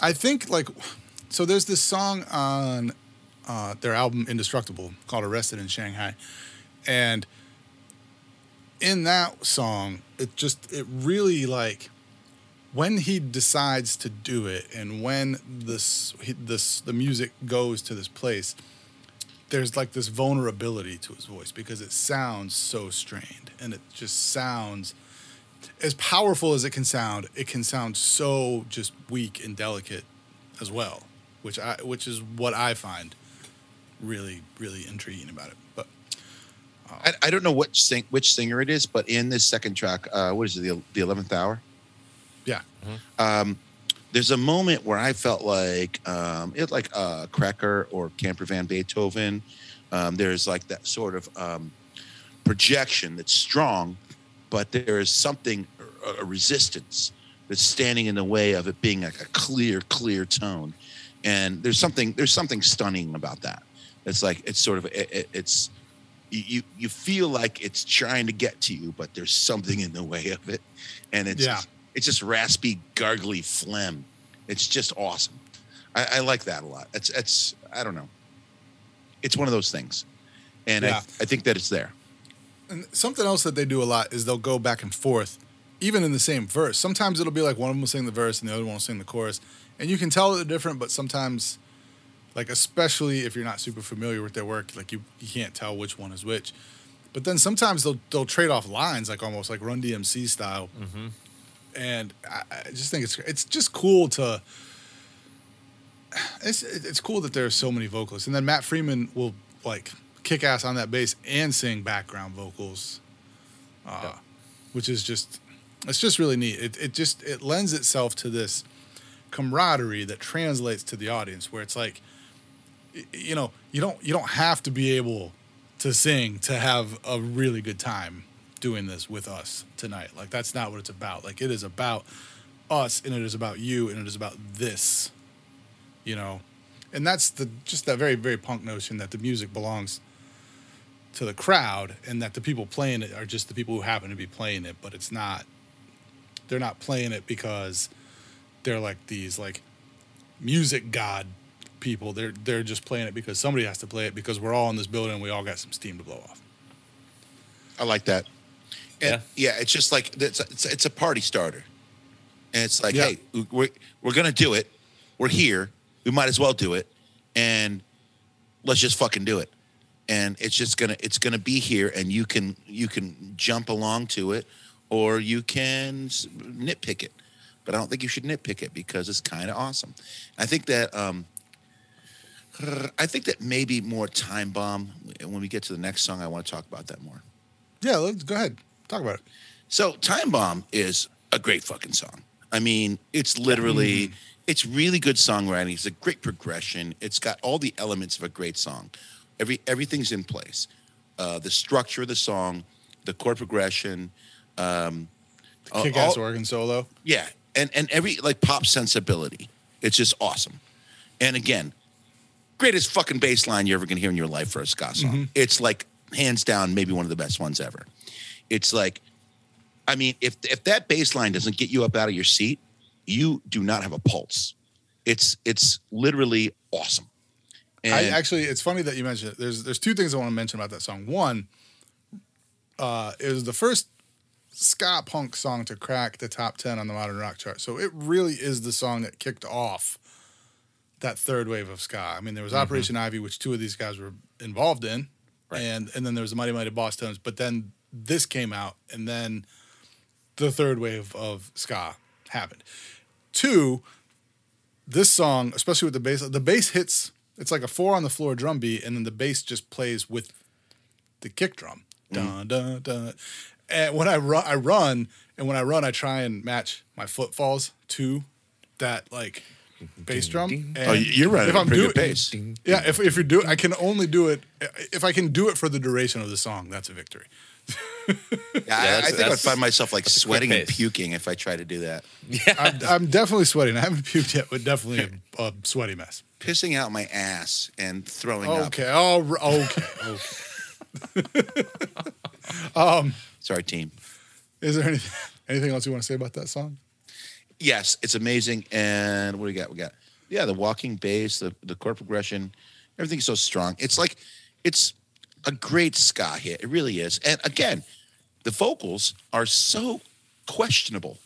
I think like so. There's this song on uh, their album Indestructible called "Arrested in Shanghai," and in that song, it just it really like when he decides to do it and when this this the music goes to this place there's like this vulnerability to his voice because it sounds so strained and it just sounds as powerful as it can sound it can sound so just weak and delicate as well which i which is what i find really really intriguing about it. But I, I don't know which sing, which singer it is, but in this second track, uh, what is it, the the eleventh hour? yeah. Um, there's a moment where I felt like um, it like uh, Cracker or Camper Van Beethoven. Um, there's like that sort of um, projection that's strong, but there is something a, a resistance that's standing in the way of it being like a clear, clear tone. And there's something there's something stunning about that. It's like it's sort of it, it- it's you- you feel like it's trying to get to you, but there's something in the way of it, and it's Yeah. It's just raspy, gargly phlegm. It's just awesome. I, I like that a lot. It's it's I don't know. It's one of those things, and Yeah. I, I think that it's there. And something else that they do a lot is they'll go back and forth, even in the same verse. Sometimes it'll be like one of them will sing the verse and the other one will sing the chorus, and you can tell that they're different. But sometimes, like especially if you're not super familiar with their work, like you you can't tell which one is which. But then sometimes they'll they'll trade off lines, like almost like Run DMC style. Mm-hmm. And I, I just think it's it's just cool to. It's it's cool that there are so many vocalists, and then Matt Freeman will like kick ass on that bass and sing background vocals, uh, which is just it's just really neat. It it just it lends itself to this camaraderie that translates to the audience, where it's like, you know, you don't you don't have to be able to sing to have a really good time doing this with us tonight. Like that's not what it's about. Like it is about us, and it is about you, and it is about this you know and that's the just that very very punk notion that the music belongs to the crowd and that the people playing it are just the people who happen to be playing it but it's not they're not playing it because they're like these like music god people they're they're just playing it because somebody has to play it because we're all in this building and we all got some steam to blow off I like that. And yeah, it's just like it's it's, it's a party starter, and it's like, Yeah. hey, we're we're gonna do it. We're here. We might as well do it, and let's just fucking do it. And it's just gonna it's gonna be here, and you can you can jump along to it, or you can nitpick it. But I don't think you should nitpick it because it's kind of awesome. I think that um, I think that maybe more time bomb. When we get to the next song, I want to talk about that more. yeah let's go ahead talk about it So Time Bomb is a great fucking song. I mean, it's literally it's really good songwriting. It's a great progression. It's got all the elements of a great song. Every everything's in place. Uh, the structure of the song, the chord progression, um, kick-ass all- organ solo yeah, and and every like pop sensibility. It's just awesome. And again, greatest fucking bass line you're ever gonna hear in your life for a ska song. It's like hands down maybe one of the best ones ever. It's like, I mean, if if that baseline doesn't get you up out of your seat, you do not have a pulse. It's it's literally awesome. And I actually, it's funny that you mentioned it. There's there's two things I want to mention about that song. One, uh, it was the first ska punk song to crack the top ten on the modern rock chart. So it really is the song that kicked off that third wave of ska. I mean, there was Operation Ivy, which two of these guys were involved in, and and then there was the Mighty Mighty Bosstones. But then this came out, and then the third wave of ska happened. Two, this song, especially with the bass, the bass hits. It's like a four on the floor drum beat, and then the bass just plays with the kick drum. Dun dun dun. And when I run, I run, and when I run, I try and match my footfalls to that like bass drum. And oh, you're right. if I'm doing- pace. Yeah, if if you do, I can only do it if I can do it for the duration of the song. That's a victory. Yeah, I, I think I'd find myself like that's a quick sweating and puking if I try to do that. I'm, I'm definitely sweating. I haven't puked yet, but definitely a, a sweaty mess. Pissing out my ass and throwing up. Okay. All r- okay. Okay. Um, Sorry, team. Is there anything anything else you want to say about that song? yes, it's amazing. And what do we got? We got yeah, the walking bass, the the chord progression, everything's so strong. It's like it's a great ska hit. It really is. And again, the vocals are so questionable,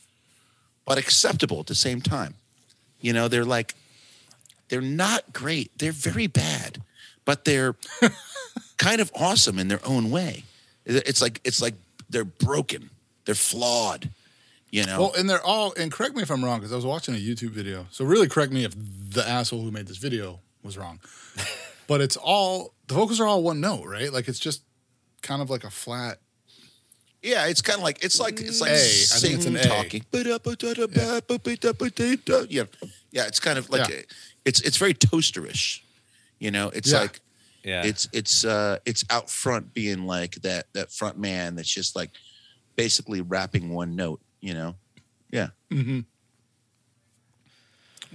but acceptable at the same time. You know, they're like, they're not great. They're very bad, but they're kind of awesome in their own way. It's like it's like they're broken. They're flawed. You know. Well, and they're all, and correct me if I'm wrong, because I was watching a YouTube video. So really correct me if the asshole who made this video was wrong. But it's all, the vocals are all one note, right? Like it's just kind of like a flat. Yeah, it's kind of like it's like it's like A. I think it's an A. talking. Yeah, yeah, it's kind of like Yeah. it's it's very toasterish. You know, it's Yeah. like Yeah. it's it's uh it's out front being like that that front man that's just like basically rapping one note. You know, yeah. Which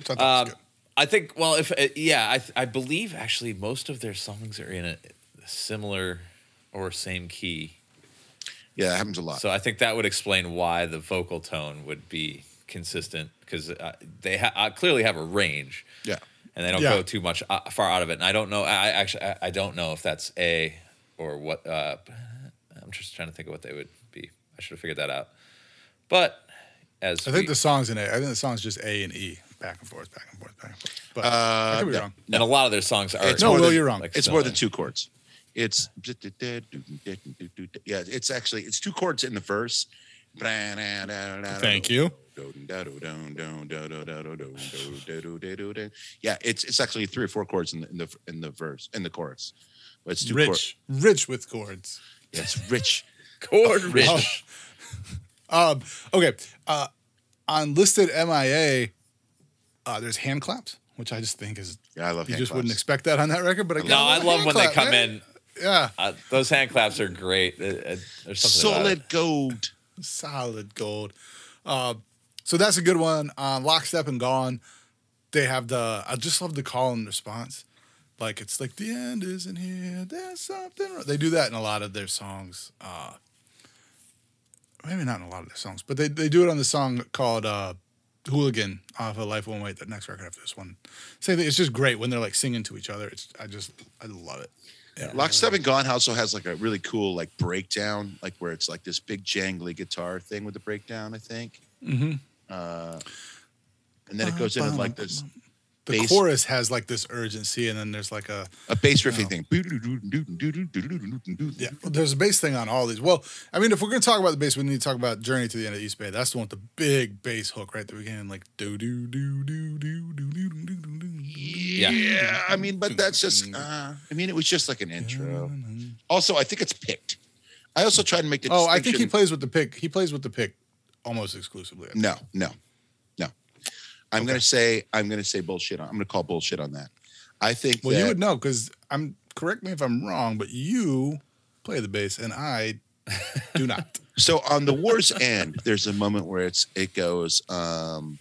I thought was Um, good. I think. Well, if uh, yeah, I th- I believe actually most of their songs are in a similar or same key. Yeah, that happens a lot. So I think that would explain why the vocal tone would be consistent because uh, they ha- uh, clearly have a range yeah. and they don't Yeah. go too much uh, far out of it. And I don't know. I I actually I, I don't know if that's a or what. Uh, I'm just trying to think of what they would be. I should have figured that out. But as I think we- the song's in A. I think the song's just A and E, back and forth, back and forth, back and forth. But I Uh, could be yeah. wrong. and a lot of their songs are It's No, more Will, than- you're wrong. like It's more than two chords. It's yeah. It's actually it's two chords in the verse. Thank you. Yeah, it's it's actually three or four chords in the in the in the verse in the chorus, but it's two chords. Rich, rich with chords. Yeah, it's rich. chord rich. Um, okay. Uh, on listed MIA, uh, there's hand claps, which I just think is Yeah, I love. you just claps. wouldn't expect that on that record. But I No, I love when they come in. Yeah, Uh, those hand claps are great. Uh, uh, there's something about it. Solid gold. solid gold. Uh, so that's a good one. Uh, Lockstep and Gone. They have the. I just love the call and response. Like it's like the end isn't here. There's something. wrong." They do that in a lot of their songs. Uh, maybe not in a lot of their songs, but they, they do it on the song called uh, "Hooligan" off of Life Won't Wait. The next record after this one. Same thing. It's just great when they're like singing to each other. It's I just I love it. Yeah. Lockstep and Gone also has like a really cool like breakdown, like where it's like this big jangly guitar thing with the breakdown. I think. Mm-hmm. Uh, and then it goes into like this The bass- chorus has like this urgency, and then there's like a a bass riffing thing. Yeah, there's a bass thing on all these. Well, I mean, if we're gonna talk about the bass, we need to talk about "Journey to the End of East Bay." That's the one with the big bass hook right at the beginning, like do do do do do do do do do do. Yeah, I mean, but that's just. Uh, I mean, it was just like an intro. Also, I think it's picked. I also tried to make the. Oh, I think he plays with the pick. He plays with the pick almost exclusively. I think. No, no, no. I'm gonna say I'm gonna say bullshit. On, I'm gonna call bullshit on that. I think. Well, that, you would know because I'm. Correct me if I'm wrong, but you play the bass and I do not. So on the war's end, there's a moment where it's it goes. um.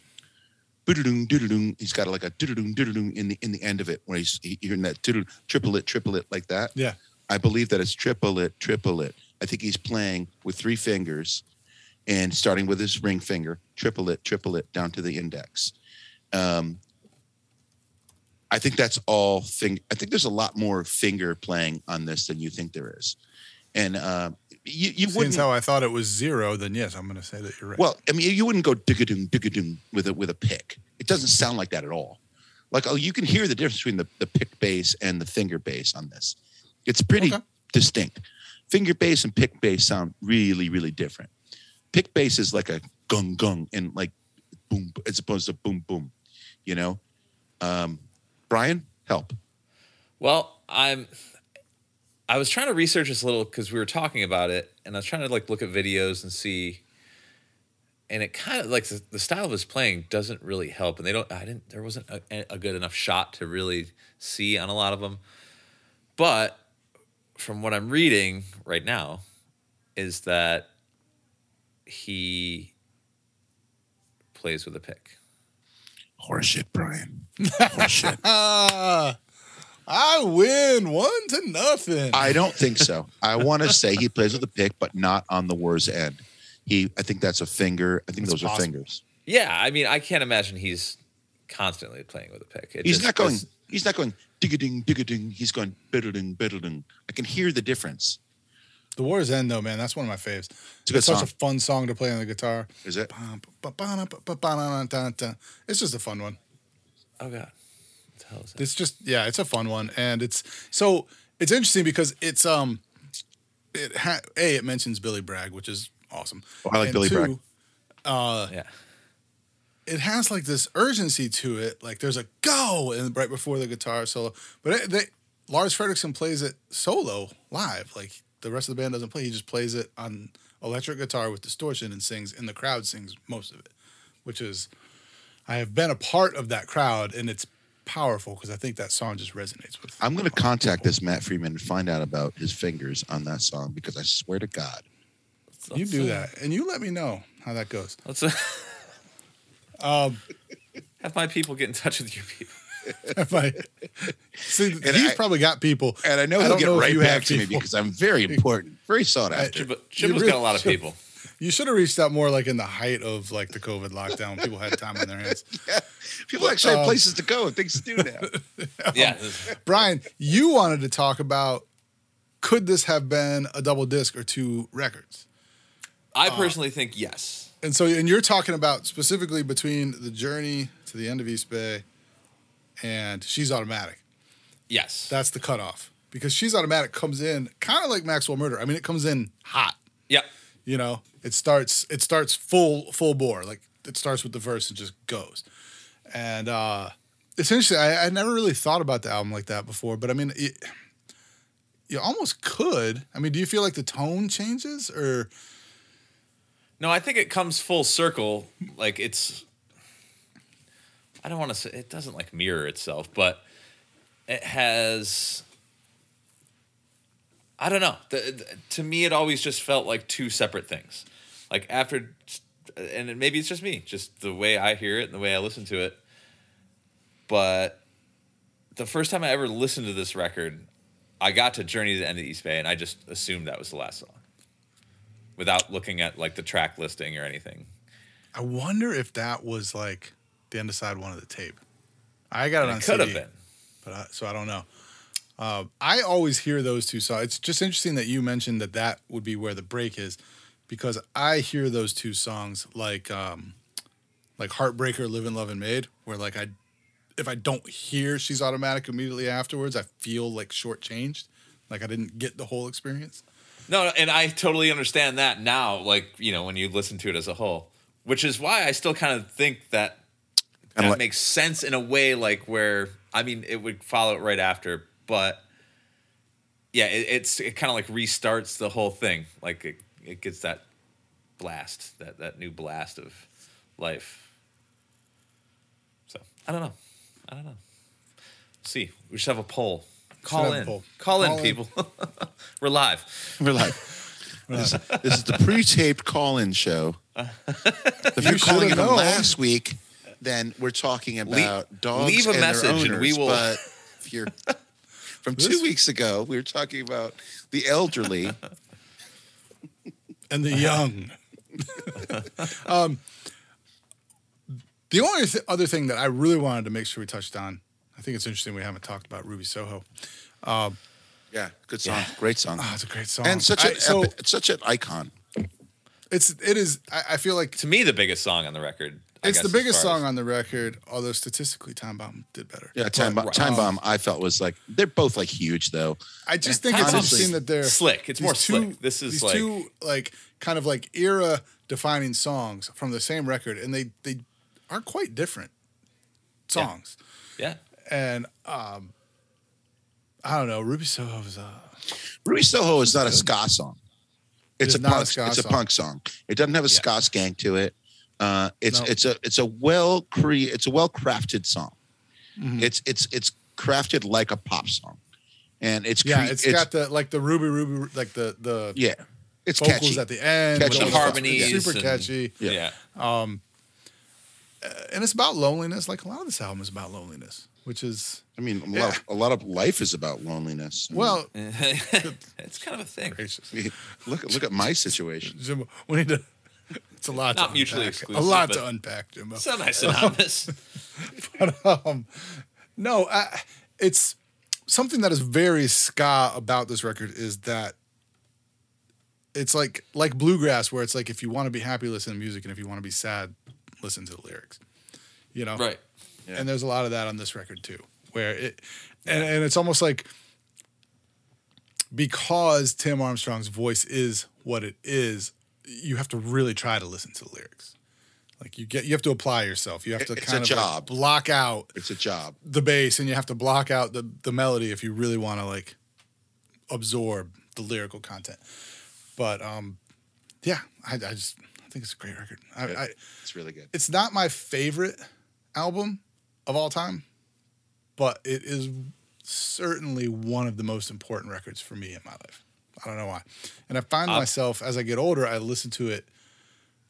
He's got like a in the in the end of it, where he's he- hearing that doo-doo, triplet, triplet like that. Yeah. I believe that it's triplet, triplet. I think he's playing with three fingers, and starting with his ring finger, triplet, triplet down to the index. Um, I think that's all thing. I think there's a lot more finger playing on this than you think there is, and uh, you you Since wouldn't. how I thought it was zero, then yes, I'm gonna say that you're right. Well, I mean, you wouldn't go digga-doom, digga-doom with a with a pick. It doesn't sound like that at all. Like, oh, you can hear the difference between the, the pick bass and the finger bass on this. It's pretty Okay. distinct. Finger bass and pick bass sound really, really different. Pick bass is like a gung gung and like boom, as opposed to boom boom. You know, um, Brian, help. Well, I'm. I was trying to research this a little because we were talking about it, and I was trying to like look at videos and see. And it kind of like the, the style of his playing doesn't really help, and they don't. I didn't. There wasn't a, a good enough shot to really see on a lot of them. But from what I'm reading right now, is that he plays with a pick. Horseshit, Brian. Horseshit. Ah, I win one to nothing. I don't think so. I want to say he plays with a pick, but not on the war's end. He, I think that's a finger. I think It's those are fingers. Yeah, I mean, I can't imagine he's constantly playing with a pick. It He's just- not going. He's not going digga ding digga ding. He's going biddle ding biddle ding. I can hear the difference. The War's End, though, man, that's one of my faves. It's a good such song. a fun song to play on the guitar. Is it? It's just a fun one. Oh god. What the hell is that? It's just yeah, it's a fun one, and it's so it's interesting because it's um, it ha- a it mentions Billy Bragg, which is awesome. Oh, I like And Billy two, Bragg. yeah. It has like this urgency to it, like there's a go and right before the guitar solo, but it, they, Lars Frederiksen plays it solo live, like the rest of the band doesn't play. He just plays it on electric guitar with distortion and sings, and the crowd sings most of it, which is I have been a part of that crowd, and it's powerful because I think that song just resonates with. I'm going to contact this Matt Freeman and find out about his fingers on that song because I swear to God, You Let's, do uh, that, and you let me know how that goes. Let's uh, Um, have my people get in touch with your people. if I, see, And he's I- probably got people, and I know he'll don't get know right you back have to me because I'm very important, very sought after. Jimbo, You Jimbo's really got a lot of people. you should have reached out more like in the height of like the COVID lockdown. People had time on their hands. People actually have um, places to go and things to do now. Yeah. Brian, you wanted to talk about could this have been a double disc or two records? I personally think yes. And so, and you're talking about specifically between the journey to the end of East Bay and She's Automatic. Yes. That's the cutoff because She's Automatic comes in kind of like Maxwell Murder. I mean, it comes in hot. yep. You know, it starts it starts full full bore. Like it starts with the verse and just goes. And uh it's interesting. I, I never really thought about the album like that before, but I mean, it, you almost could. I mean, do you feel like the tone changes or? No, I think it comes full circle. Like it's, I don't want to say it doesn't like mirror itself, but it has. I don't know. The, the- to me, it always just felt like two separate things. Like after, and maybe it's just me, just the way I hear it and the way I listen to it. But the first time I ever listened to this record, I got to Journey to the End of East Bay, and I just assumed that was the last song without looking at like the track listing or anything. I wonder if that was like the end of side one of the tape. I got it on It could have CD, been. but I, so I don't know. Uh, I always hear those two songs. It's just interesting that you mentioned that that would be where the break is, because I hear those two songs like um, like Heartbreaker, Live and Love and Made, where like I, if I don't hear She's Automatic immediately afterwards, I feel like shortchanged, like I didn't get the whole experience. No, and I totally understand that now. Like you know, when you listen to it as a whole, which is why I still kind of think that that like- makes sense in a way. Like where I mean, it would follow it right after, but yeah, it, it's it kind of like restarts the whole thing. Like it, it gets that blast, that that new blast of life. So I don't know. I don't know. See, we should have a poll. Call in. poll. Call, Call in, in. people. We're live. We're live. this, this is the pre-taped call-in show. Uh, if you're calling should've in known. last week, then we're talking about dogs leave a and message their and owners. we will- But if you're from two This- weeks ago, we were talking about the elderly. and the young. um, the only th- other thing that I really wanted to make sure we touched on, I think it's interesting we haven't talked about Ruby Soho. Yeah, good song, great song, Oh, it's a great song. and such I- an so epi- such an icon. it's it is. I, I feel like to me the biggest song on the record. I it's the biggest far as- song on the record. Although statistically, Time Bomb did better. Yeah, Time, But, Bomb, Time um, Bomb. I felt was like they're both like huge though. I just Yeah, think it's Time Bomb's interesting that they're slick. It's more two- slick. This is these like- two like kind of like era defining songs from the same record, and they they are quite different songs. Yeah, And um, I don't know. Ruby Soho was uh, Ruby Soho is not a ska song. It's is a not a punk. ska it's a punk song. It doesn't have a ska skank to it. Uh, it's No. it's a it's a well cre it's a well crafted song. Mm-hmm. It's it's it's crafted like a pop song, and it's yeah. cre- it's got the like the Ruby Ruby like the the yeah. It's vocals catchy. at the end Catchy with with the the super and- catchy. yeah. Yeah. And it's about loneliness. Like a lot of this album is about loneliness, which is I mean, a, Yeah. lot, a lot of life is about loneliness. I mean, well. it's kind of a thing. gracious. look look at my situation. Jimbo, we need to. It's a lot. Not to mutually unpack. exclusive, A lot to unpack, Jimbo. Semi-synonymous. um, no, I, it's something that is very ska about this record is that it's like like bluegrass where it's like if you want to be happy listen to music and if you want to be sad listen to the lyrics you know Right. Yeah. and there's a lot of that on this record too where it and, and it's almost like because tim armstrong's voice is what it is you have to really try to listen to the lyrics. Like you get you have to apply yourself. You have to It's kind a of like block out It's a job. the bass and you have to block out the, the melody if you really want to like absorb the lyrical content. But um yeah i, I just i think it's a great record. I, I It's really good. it's not my favorite album of all time but it is certainly one of the most important records for me in my life i don't know why. And i find Uh, myself as i get older i listen to it.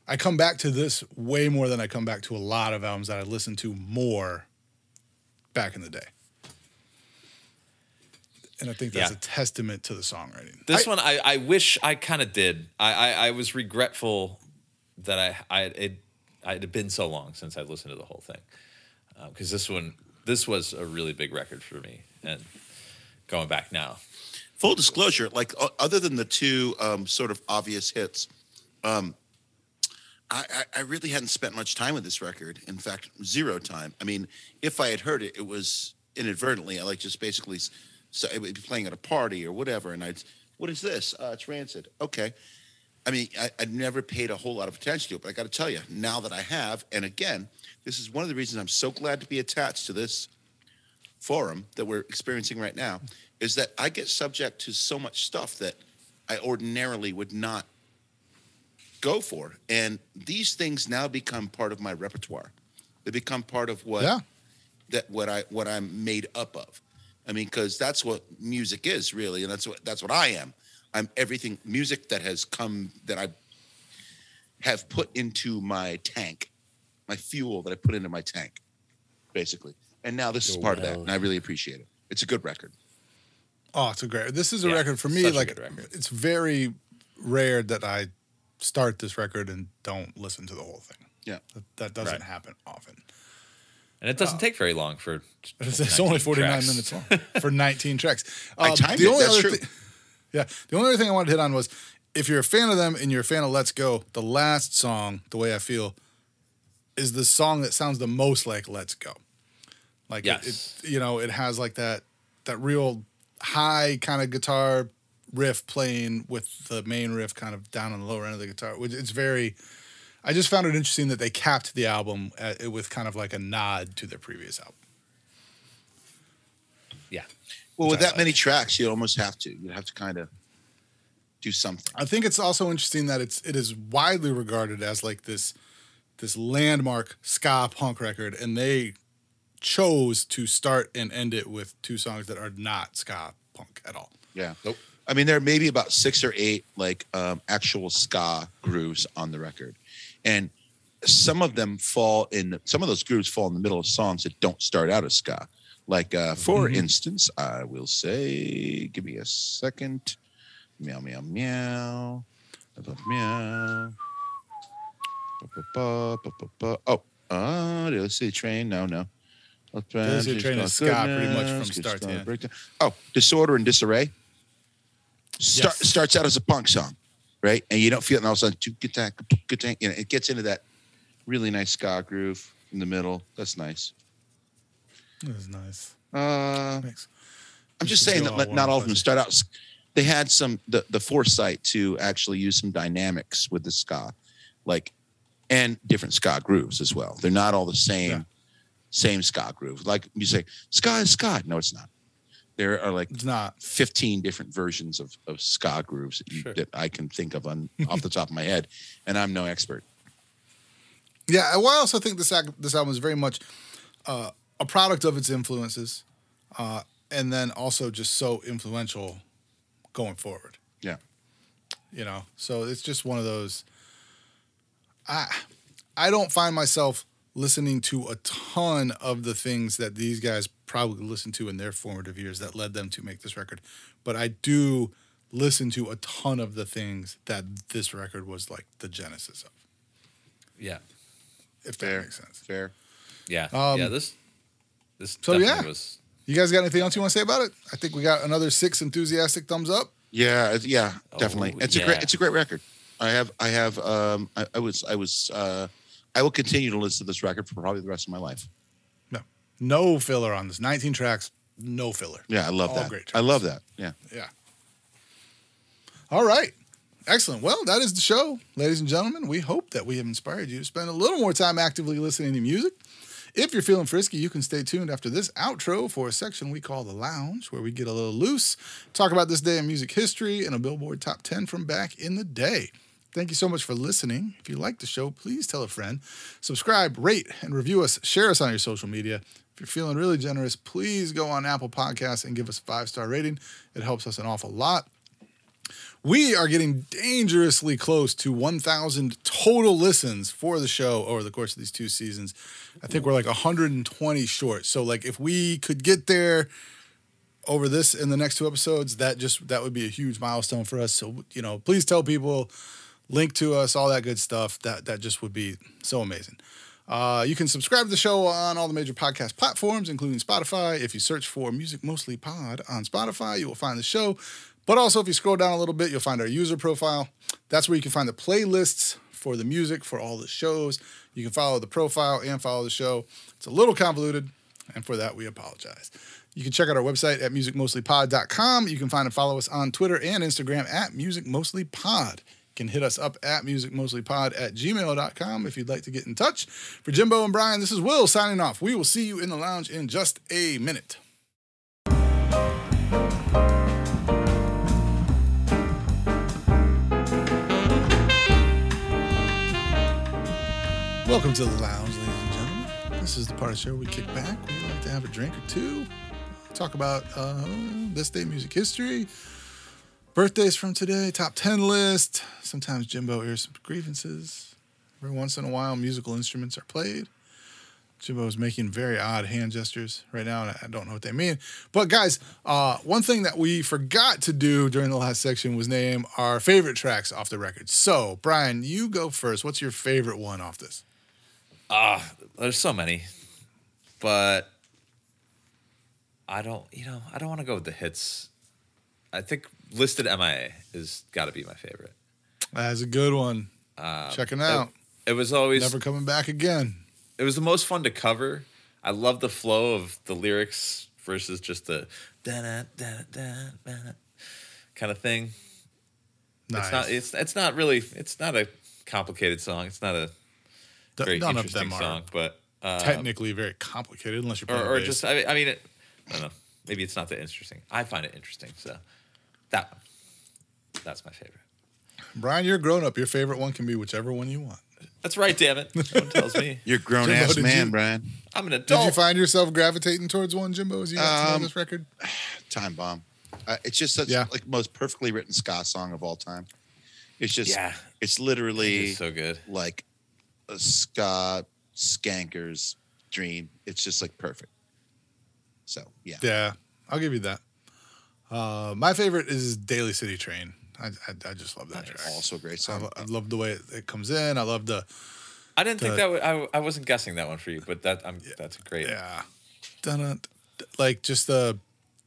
I come back to this way more than i come back to a lot of albums that i listened to more back in the day. And i think that's Yeah. a testament to the songwriting. This I- one, I, I wish I kind of did. I, I, I was regretful that I, I it, I had been so long since I listened to the whole thing, because this one, this was a really big record for me, and going back now, Full disclosure, like o- other than the two um, sort of obvious hits, um, I, I, I really hadn't spent much time with this record. In fact, zero time. I mean, if I had heard it, it was inadvertently. I like just basically, so it would be playing at a party or whatever, and I'd, what is this? Uh, it's Rancid. Okay. I mean, I, I never paid a whole lot of attention to it, but I got to tell you, now that I have, and again, this is one of the reasons I'm so glad to be attached to this forum that we're experiencing right now, is that I get subject to so much stuff that I ordinarily would not go for, and these things now become part of my repertoire. They become part of what yeah that what I what I'm made up of. I mean, because that's what music is really, and that's what that's what I am. I'm everything music that has come that I have put into my tank, my fuel that I put into my tank, basically. And now this is part of that, and I really appreciate it. It's a good record. Oh, it's a great. This is a Yeah, record for me. Like it's very rare that I start this record and don't listen to the whole thing. Yeah. That, that doesn't Right. happen often. and it doesn't take very long for. It's, only forty nine minutes long for nineteen tracks. I Um, timed the it, only that's other true. thi- yeah, the only other thing I wanted to hit on was if you're a fan of them and you're a fan of Let's Go, the last song, "The Way I Feel," is the song that sounds the most like Let's Go. Like it- it, you know, it has like that that real high kind of guitar riff playing with the main riff kind of down on the lower end of the guitar. which It's very. I just found it interesting that they capped the album at, with kind of like a nod to their previous album. Yeah, Well, with I that many tracks, you almost have to. You have to kind of do something. I think it's also interesting that it's it is widely regarded as like this this landmark ska punk record, and they chose to start and end it with two songs that are not ska punk at all. Yeah. Nope. I mean, there are maybe about six or eight like um, actual ska grooves on the record, and some of them fall in. Some of those grooves fall in the middle of songs that don't start out as ska. Like, uh, for Mhm. instance, I will say, give me a second. Meow meow meow. Meow. Ba. Oh, uh, let's see, train. No, no. Daly City Train is ska pretty much from start to end. Oh, disorder and disarray. Start, Yes. Starts out as a punk song, right? And you don't feel it, and all of a sudden, choo, good tank, good tank, you know, it gets into that really nice ska groove in the middle. That's nice. That is nice. Uh, Thanks. I'm just saying that all not all of them start out. They had some the, the foresight to actually use some dynamics with the ska, like and different ska grooves as well. They're not all the same Yeah. Same ska groove. Like you say, ska is ska. No, it's not. There are like It's not. 15 different versions of, of ska grooves that, you, Sure. that I can think of on off the top of my head, and I'm no expert. Yeah, well, I also think this ac- this album is very much uh, a product of its influences, uh, and then also just so influential going forward. Yeah. you know so it's just one of those i i don't find myself listening to a ton of the things that these guys probably listened to in their formative years that led them to make this record but i do listen to a ton of the things that this record was like the genesis of yeah, if that Fair. makes sense Fair. yeah, Um, yeah. This, this so definitely yeah. was. you guys got anything else you want to say about it i think we got another six enthusiastic thumbs up Yeah, yeah, definitely. Oh, it's a great it's a great record. I have I have um I, I was I was uh I will continue to listen to this record for probably the rest of my life. No, no filler on this. 19 tracks, no filler. Yeah, I love All that. great I love that. Yeah. Yeah. All right. Excellent. Well, that is the show, ladies and gentlemen. We hope that we have inspired you to spend a little more time actively listening to music. If you're feeling frisky, you can stay tuned after this outro for a section we call The Lounge, where we get a little loose, talk about this day in music history, and a Billboard Top 10 from back in the day. Thank you so much for listening. If you like the show, please tell a friend. Subscribe, rate, and review us. Share us on your social media. If you're feeling really generous, please go on Apple Podcasts and give us a five star rating. It helps us an awful lot. We are getting dangerously close to 1,000 total listens for the show over the course of these two seasons. I think we're like 120 short. So, like, if we could get there over this in the next two episodes, that just that would be a huge milestone for us. So, you know, please tell people, link to us, all that good stuff. That that just would be so amazing. Uh, you can subscribe to the show on all the major podcast platforms, including Spotify. If you search for Music Mostly Pod on Spotify, you will find the show. But also, if you scroll down a little bit, you'll find our user profile. That's where you can find the playlists for the music for all the shows. You can follow the profile and follow the show. It's a little convoluted, and for that, we apologize. You can check out our website at musicmostlypod.com. You can find and follow us on Twitter and Instagram at musicmostlypod. Can hit us up at musicmostlypod at gmail.com if you'd like to get in touch. For Jimbo and Brian, this is Will signing off. We will see you in the lounge in just a minute. Welcome to the lounge, ladies and gentlemen. This is the part of the show we kick back. We like to have a drink or two, talk about uh, this day music history, birthdays from today, top 10 list. Sometimes Jimbo airs some grievances. Every once in a while, musical instruments are played. Jimbo is making very odd hand gestures right now, and I don't know what they mean. But guys, uh, one thing that we forgot to do during the last section was name our favorite tracks off the record. So, Brian, you go first. What's your favorite one off this? Ah, there's so many, but I don't. You know, I don't want to go with the hits. I think listed MIA is got to be my favorite. That's a good one. Checking out. It was always Never coming back again. it was the most fun to cover. I love the flow of the lyrics versus just the da da da da kind of thing. Nice. It's not. It's it's not really. It's not a complicated song. It's not a very None of interesting them are song, but uh, technically very complicated unless you're playing or, or just I, I mean, it, I don't know. Maybe it's not that interesting. I find it interesting. So that one, that's my favorite. Brian, you're grown up. Your favorite one can be whichever one you want. That's right. Damn it. No one tells me. You're a grown Jimbo, ass man, you- Brian. I'm an adult. Did you find yourself gravitating towards one, Jimbo, as you got to know Um, this record? Time bomb. Uh, it's just such Yeah. like most perfectly written ska song of all time. It's just Yeah. it's literally It's so good. like a ska skanker's dream. It's just like perfect. So yeah. Yeah, I'll give you that. Uh, my favorite is Daly City Train. I, I, I just love that Nice. track. Also great I, song. lo- I love the way it, it comes in. I love the I didn't think the- that. W- I, I wasn't guessing that one for you, but that I'm. That's a great. yeah, Dun-dun, d- like just the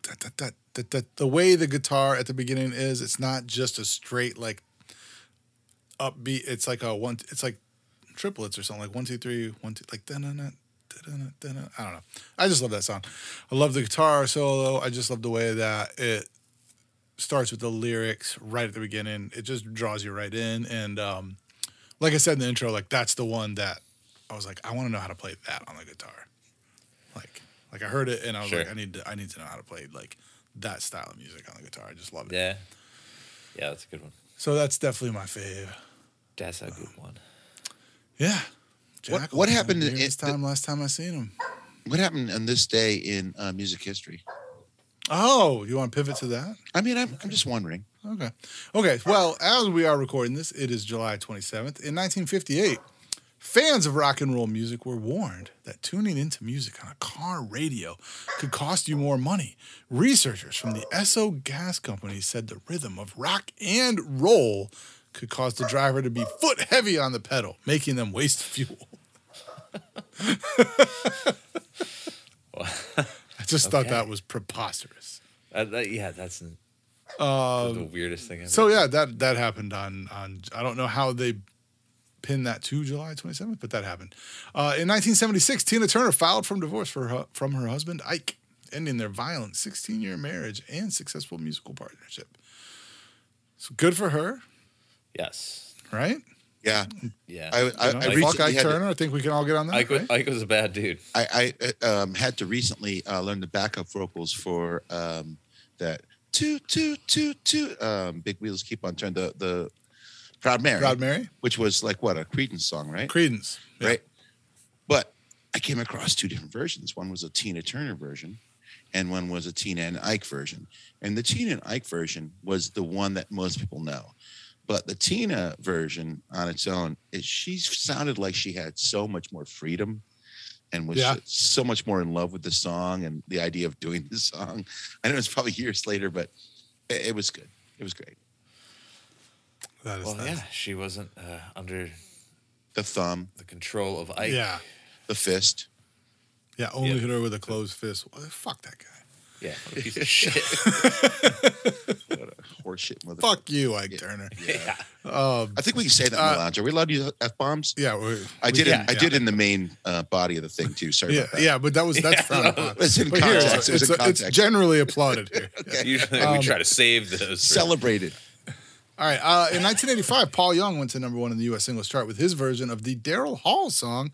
that, that, that, that, that, the way the guitar at the beginning is. It's not just a straight like upbeat. It's like a one. It's like triplets or something like one two three one two like dun dun dun dun dun. I don't know. I just love that song. I love the guitar solo. I just love the way that it starts with the lyrics right at the beginning. It just draws you right in. And um, like I said in the intro, like that's the one that I was like, I want to know how to play that on the guitar. Like, like I heard it and I was Sure. like, I need to, I need to know how to play like that style of music on the guitar. I just love it. Yeah. Yeah, that's a good one. So that's definitely my fave. That's a good one. Yeah. What- what happened in- this time last time I seen him? What happened on this day in uh, music history? Oh, you want to pivot to that? I mean, I'm, I'm just wondering. Okay. Okay. Well, as we are recording this, it is July 27th. In 1958, fans of rock and roll music were warned that tuning into music on a car radio could cost you more money. Researchers from the Esso Gas Company said the rhythm of rock and roll could cause the driver to be foot heavy on the pedal, making them waste fuel. I just thought that was preposterous. Uh, that- yeah, that's. An, the weirdest thing ever. So yeah, that that happened on on. I don't know how they pinned that to July 27th, but that happened. Uh, in 1976, Tina Turner filed from divorce for her, from her husband Ike, ending their violent 16 year marriage and successful musical partnership. So good for her, yes. right? Yeah, Yeah. I, I, You know, I fuck recently Ike had to- Turner. I think we can all get on that. Ike, was, right? Ike was a bad dude. I, I uh, um, had to recently uh, learn the backup vocals for um, that toot toot toot toot. Um, Big wheels keep on turning. The the Proud Mary, Proud Mary, which was like what a Creedence song, right? Creedence, Yeah. Right. But I came across two different versions. One was a Tina Turner version, and one was a Tina and Ike version. And the Tina and Ike version was the one that most people know. But the Tina version on its own, is she sounded like she had so much more freedom and was Yeah. so much more in love with the song and the idea of doing the song. I know it's probably years later, but it, it was good. It was great. That is Well, nice. yeah, she wasn't uh, under The thumb, the control of Ike. yeah, the fist. yeah. Only Yeah. hit her with a closed fist. Well, fuck that guy. Yeah, what a piece of shit. What a horseshit mother. Fuck you, Ike Yeah. Turner. yeah. Um, I think we can say that in Uh, the lounge. Are we allowed to use f bombs? yeah, we, I did. can- it, I did in the main uh, body of the thing too. Sorry Yeah, about that. yeah, but that was that's frowned upon. It's in But here, context. It was it's, in it's context. generally applauded here. Yeah. Usually Um, we try to save those. Celebrated. All right. Uh, in 1985, Paul Young went to number one in the U.S. singles chart with his version of the Daryl Hall song,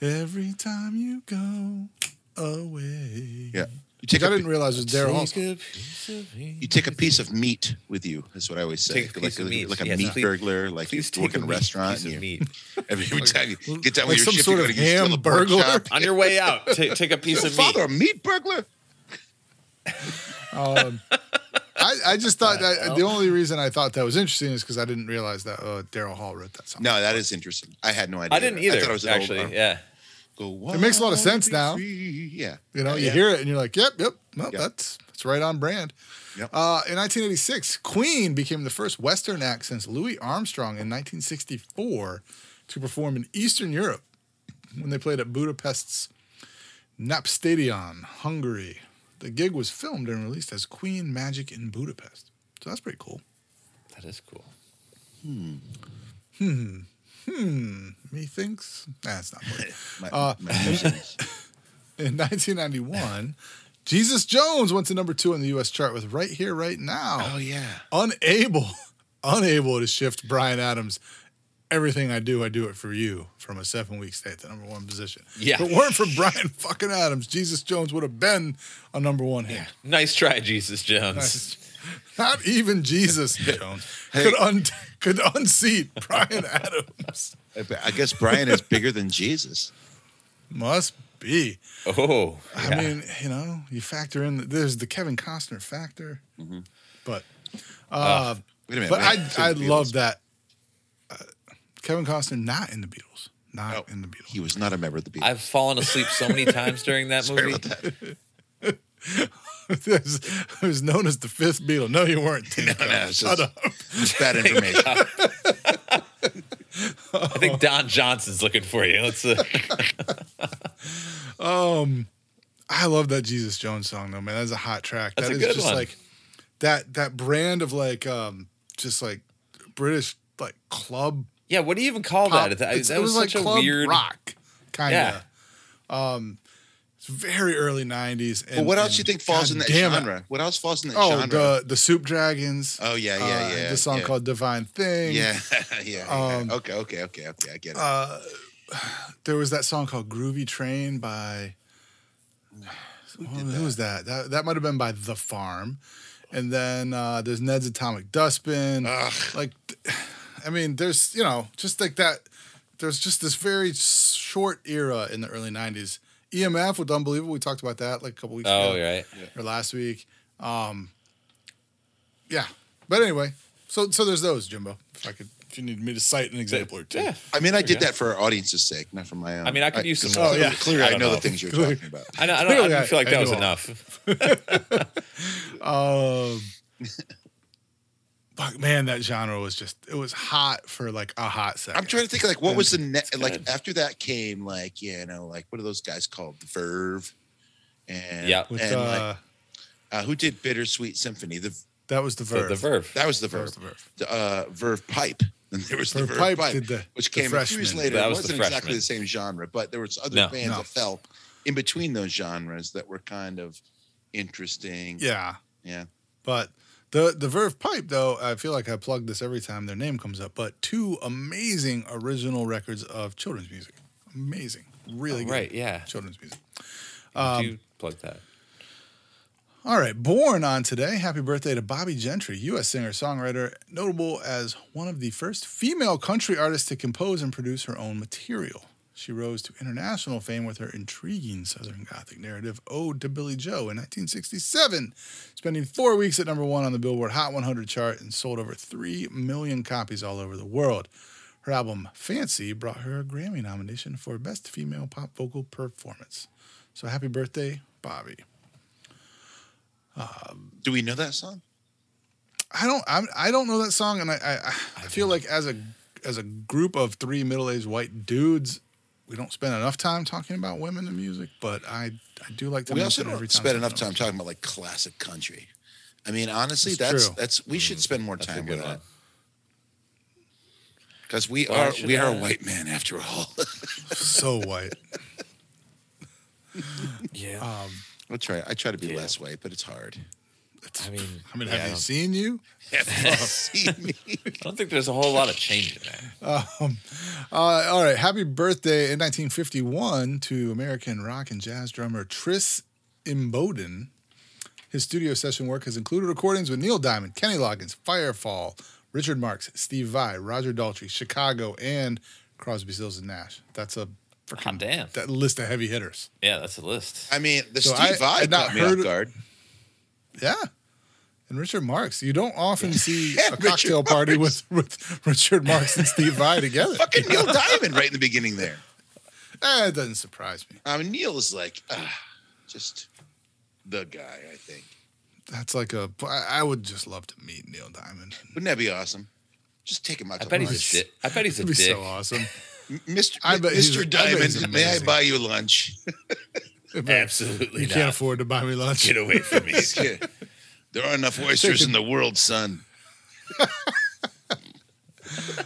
"Every Time You Go Away." Yeah. You take I a, didn't realize it was Daryl Hall's. Take a piece of you take a piece of meat with you. That's what I always say. Take a like, of like, meat. like a Yes, meat please- burglar. Like you Please work in a restaurant. piece And of meat. every, every time you get done like with your some shift, sort you of go to you ham burglar. On your way out, take, take a piece Your of meat. father, a meat burglar. Um, I, I just thought that the only reason I thought that was interesting is because I didn't realize that uh, Daryl Hall wrote that song. No, that is interesting. I had no idea. I didn't either. I thought it was actually, old, uh, yeah. Go, It makes a lot of sense be now." Yeah. You know, Yeah, you yeah. hear it and you're like, "Yep, yep, well, Yep. that's that's right on brand." Yep. Uh, in 1986, Queen became the first Western act since Louis Armstrong in 1964 to perform in Eastern Europe when they played at Budapest's Népstadion, Hungary. The gig was filmed and released as Queen Magic in Budapest. So that's pretty cool. That is cool. Methinks? Nah, it's not. Uh. In 1991, Jesus Jones went to number two on the U.S. chart with "Right Here, Right Now." oh yeah. unable, unable to shift Bryan Adams. Everything I do, I do it for you. From a seven-week stay at the number one position. Yeah. If it weren't for Bryan fucking Adams, Jesus Jones would have been a number one hit. Nice try, Jesus Jones. Nice. Not even Jesus Jones could un- could unseat Bryan Adams. I guess Bryan is bigger than Jesus. Must be. Oh, I yeah. mean, you know, you factor in there's the Kevin Costner factor, Mm-hmm. but uh, Wait a minute. but wait, I I love that uh, Kevin Costner not in the Beatles, not Oh, in the Beatles. He was not a member of the Beatles. I've fallen asleep so many times during that Sorry movie. About that. it was known as the fifth Beatle. No, you weren't. Tim No, Cobb. no, it's Shut just- up. Bad information. I think Don Johnson's looking for you. Let's. Uh, I love that Jesus Jones song though, man. That's a hot track. That's That a is good just one. like that that brand of like um just like British like club yeah, what do you even call pop. that? That, It's- that it was, like such a club weird. rock kind Yeah. of. Um, it's very early '90s. And, But what else do you think falls in that damn it. genre? What else falls in that Oh, genre? the the Soup Dragons. oh yeah, yeah, uh, yeah. The song yeah. called Divine Thing. Yeah, yeah. Um, yeah. Okay, okay, okay, okay. I get it. Uh, there was that song called Groovy Train by who, who was that? That that might have been by The Farm. And then uh, there's Ned's Atomic Dustbin. Ugh. Like, I mean, there's you know just like that. There's just this very short era in the early '90s. EMF with Unbelievable. We talked about that like a couple weeks Oh, ago right. or last week. Um, yeah, but anyway, so so there's those, Jimbo. If I could, if you need me to cite an example or two. Yeah. I mean, I did that for our audience's sake, not for my own. I mean, I could use some more. Oh, yeah. Clearly, I I, know know. the things you're Clearly. talking about. I, know, I, don't, Clearly, I I- feel like I that was all. enough. Um, fuck, man, that genre was just it was hot for like a hot second. I'm trying to think like what was the net like after that came like you know like what are those guys called the Verve and Yeah. with and uh, like uh, who did Bittersweet Symphony the That was the The, verve. the Verve. That was the Verve. was the verve. The, uh, Verve Pipe. And there was the Verve Verve Pipe Pipe, the- which the came a few years later. That it was the wasn't exactly the same genre, but there was other No. bands No. that fell in between those genres that were kind of interesting. Yeah. Yeah. But the the Verve Pipe though, I feel like I plug this every time their name comes up. But two amazing original records of children's music. Amazing. Really Oh, good right, yeah. children's music. Um, you plug that. All right, born on today. Happy birthday to Bobbie Gentry, U.S. singer songwriter, notable as one of the first female country artists to compose and produce her own material. She rose to international fame with her intriguing Southern Gothic narrative, Ode to Billie Joe, in 1967, spending four weeks at number one on the Billboard Hot 100 chart and sold over 3 million copies all over the world. Her album, Fancy, brought her a Grammy nomination for Best Female Pop Vocal Performance. So happy birthday, Bobbie. Um, Do we know that song? I don't. I'm, I don't know that song, and I, I, I feel like as a as a group of three middle aged white dudes, we don't spend enough time talking about women in music. But I I do like to. we also mention it every don't time spend enough time talking about like classic country. I mean, honestly, That's that's true. that's, we should spend more time good with that because we Well, I are should we are a white man after all. so white. Yeah. Um, I try I try to be Yeah. less white, but it's hard. I mean, I mean, yeah, I have you don't- seen you? See me? I don't think there's a whole lot of change in that. Um, uh, all right. Happy birthday in 1951 to American rock and jazz drummer Tris Imboden. His studio session work has included recordings with Neil Diamond, Kenny Loggins, Firefall, Richard Marx, Steve Vai, Roger Daltrey, Chicago, and Crosby, Stills and Nash. That's a God damn. that list of heavy hitters. Yeah, that's a list. I mean, the So Steve I- Vai I'd not caught me heard- off guard. Yeah. And Richard Marx. You don't often see Yeah, a Richard cocktail party Marx. with, with Richard Marx and Steve Vai together. Fucking Neil Diamond right in the beginning there. Eh, it doesn't surprise me. I mean, Neil is like ah, just the guy. I think That's like a. I would just love to meet Neil Diamond. wouldn't that be awesome? Just take him out. I to bet he's lunch. a dick. I bet he's a It'd be dick. so awesome. Mr. I bet he's- I Mr. bet Diamond, may I buy you lunch? Absolutely You not. can't afford to buy me lunch. Get away from me. Yeah. there are enough oysters in the world, son.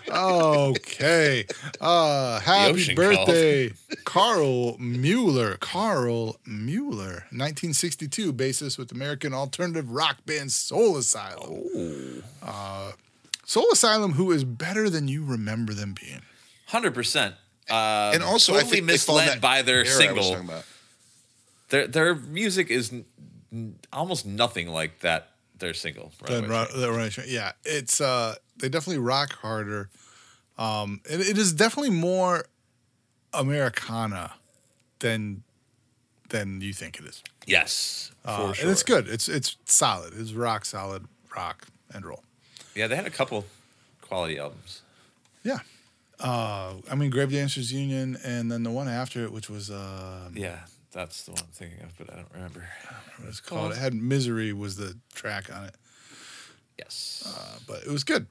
Okay. Uh, happy ocean birthday, Karl Mueller. Karl Mueller, 1962, bassist with American alternative rock band Soul Asylum. Uh, Soul Asylum, who is better than you remember them being. Hundred percent. Uh, And also, I totally think they fall in misled that by their era I was single. Their their music is n- almost nothing like that. Their single. Then Runaway Train. the Runaway Train. Yeah, it's uh, they definitely rock harder. Um, it, it is definitely more Americana than than you think it is. Yes, for Uh, sure. And it's good. It's it's solid. It's rock solid rock and roll. Yeah, they had a couple quality albums. Yeah. Uh, I mean, Grave Dancers Union, and then the one after it, which was uh, Yeah, that's the one I'm thinking of, but I don't remember. what it's called. It had Misery was the track on it, Yes. uh, but it was good.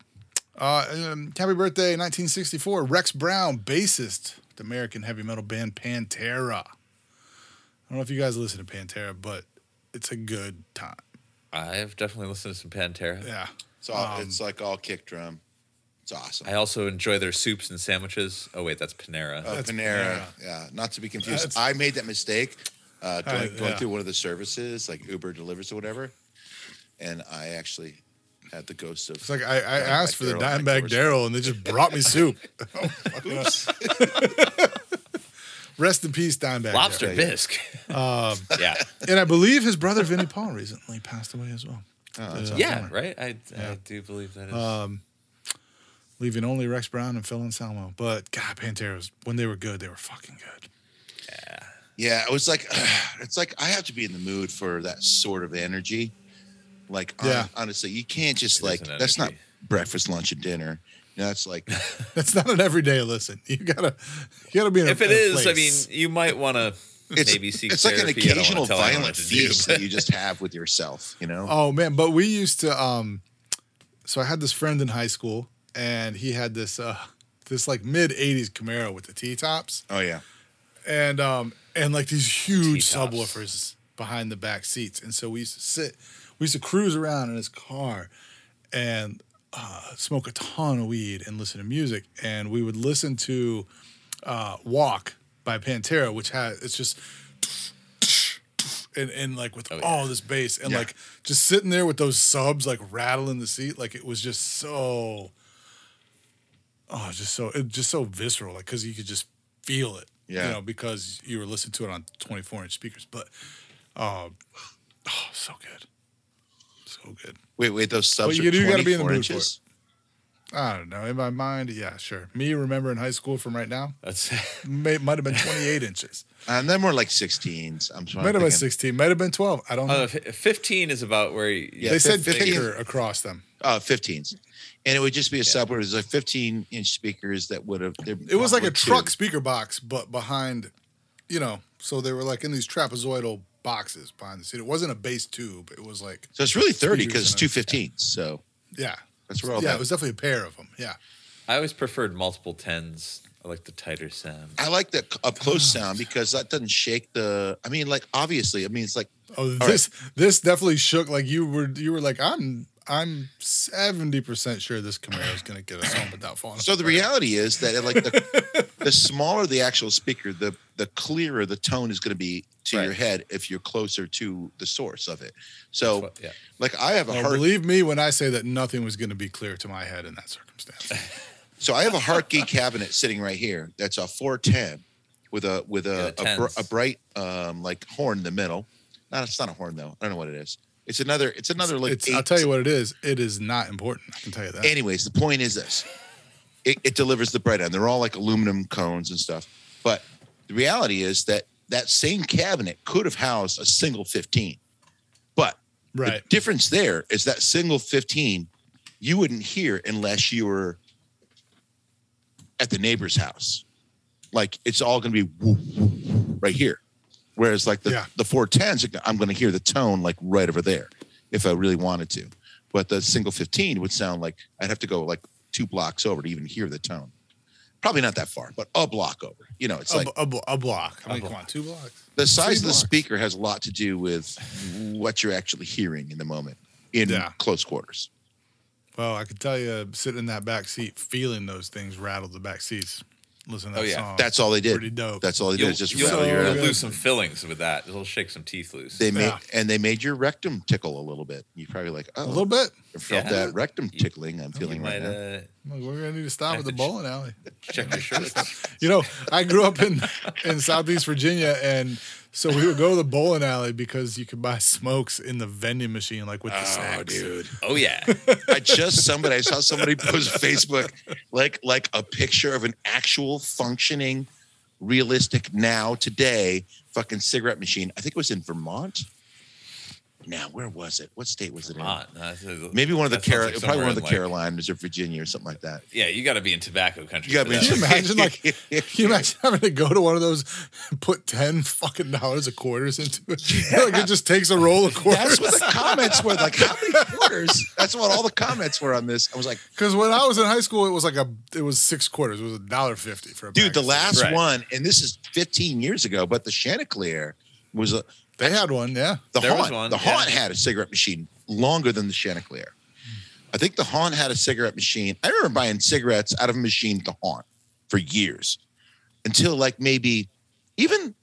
Uh, um, happy birthday, 1964, Rex Brown, bassist, the American heavy metal band Pantera. I don't know if you guys listen to Pantera, but it's a good time. I've definitely listened to some Pantera. Yeah. It's all. Um, it's like all kick drum. It's awesome. I also enjoy their soups and sandwiches. Oh wait, that's Panera. Oh, That's Panera. Panera. Yeah, not to be confused. That's- I made that mistake uh, going, Uh, going through one of the services, like Uber delivers or whatever, and I actually had the ghost of. It's like I, I Dimebag asked for the Darrell on my Dimebag. Daryl, and they just brought me soup. Oops. Rest in peace, Dimebag. Lobster yeah, yeah. bisque. Um, yeah. and I believe his brother Vinnie Paul recently passed away as well. Oh, that's Uh, Yeah, right. I, Yeah. I do believe that is. Um, leaving only Rex Brown and Phil Anselmo. But God, Pantera was when they were good, they were fucking good. Yeah, yeah. it was like it's like I have to be in the mood for that sort of energy. Like hon- Yeah. honestly, you can't just It is like that's not breakfast, lunch, and dinner. You know, that's like That's not an everyday listen. You gotta, you gotta be in a, if it in a is, I mean, you might want to it's maybe seek it's like an therapy. I don't wanna occasional tell violent to do, feast that you just have with yourself. You know, Oh man, but we used to. um So I had this friend in high school, and he had this uh this like mid '80s Camaro with the T tops. oh yeah, and um and like these huge T-tops. subwoofers behind the back seats and so we used to sit we used to cruise around in his car and uh, smoke a ton of weed and listen to music. And we would listen to uh, "Walk" by Pantera, which has it's just and, and like with Oh, yeah. all this bass and Yeah. like just sitting there with those subs like rattling the seat, like it was just so. Oh, just so it just so visceral, like because you could just feel it, Yeah. you know, because you were listening to it on 24 inch speakers. But, um, oh, so good, so good. Wait, wait, those subs you- are you gotta be in the 24 mood for inches. I don't know. In my mind, yeah, sure. Me remembering high school from right now, That's may, might have been 28 inches. And then more like 16s. I'm trying Might have been 16. Might have been 12. I don't know. uh, f- 15 is about where you, Yeah, they said 15 across them. Uh, 15s. And it would just be a sub where it was like 15 inch speakers that would have. It was like a truck speaker box, but behind, you know, so they were like in these trapezoidal boxes behind the seat. It wasn't a bass tube. It was like, So it's really 30 because it's two Speakers 15s. So yeah. that's where all Yeah, that. it was definitely a pair of them. Yeah. I always preferred multiple tens. I like the tighter sound. I like the up close ah. sound because that doesn't shake the. I mean, like obviously, I mean, it's like Oh, right. this this definitely shook. Like you were you were like, I'm I'm seventy percent sure this Camaro is gonna get us home without falling. So the reality is that like the, the smaller the actual speaker, the the clearer the tone is going to be to your head if you're closer to the source of it. So But, yeah. like I have a Well, heart, believe me when I say that nothing was going to be clear to my head in that circumstance. so I have a heart geek cabinet sitting right here. That's a 410 with a with Yeah, a the a, br- a bright um like horn in the middle. No, it's not a horn though. I don't know what it is. It's another. It's another like. It's, I'll tell you what it is. It is not important. I can tell you that. Anyways, the point is this: it, it delivers the bright end. They're all like aluminum cones and stuff. But the reality is that that same cabinet could have housed a single 15. But right. the difference there is that single 15 you wouldn't hear unless you were at the neighbor's house. Like it's all going to be right here. Whereas like the, Yeah. the 410s, I'm going to hear the tone like right over there if I really wanted to. But the single 15 would sound like I'd have to go like two blocks over to even hear the tone. Probably not that far, but a block over. You know, it's A, like a, a block. I mean, block. come on, two blocks. the size three of the blocks. speaker has a lot to do with what you're actually hearing in the moment in Yeah. close quarters. Well, I could tell you, sitting in that back seat, feeling those things rattle the back seats. Listen to that Oh, yeah. song. That's all they did. pretty dope. That's all they did. You'll, is just you'll, rattle so you'll head. lose some fillings with that. It'll shake some teeth loose. They made Yeah. and they made your rectum tickle a little bit. You probably like, oh, a little bit. I felt Yeah. that rectum tickling. I'm you feeling right might now. uh, Look, We're gonna need to stop at the bowling alley. check your shirts. You know, I grew up in in Southeast Virginia, and so we would go to the bowling alley because you could buy smokes in the vending machine, like with the Oh, snacks. dude! oh yeah. I just somebody I saw somebody post Facebook like like a picture of an actual functioning, realistic now today fucking cigarette machine. I think it was in Vermont. Now, where was it? What state was it in? Vermont. No, that's- Maybe one of the Carol, like probably one of the like- Carolinas or Virginia or something like that. Yeah, you got to be in tobacco country. You gotta be that. You imagine, like, can you imagine having to go to one of those, and put ten fucking dollars of quarters into it? like it just takes a roll of quarters. That's what the comments were like. How many quarters? That's what all the comments were on this. I was like, Because when I was in high school, it was like a, it was six quarters. It was a dollar fifty for a. dude, the last Right. one, and this is 15 years ago, but the Chanticleer was a cigarettes. They had one, yeah. the There was haunt. one, the yeah. haunt had a cigarette machine longer than the Chanticleer. I think the haunt had a cigarette machine. I remember buying cigarettes out of a machine at the haunt for years, until like maybe even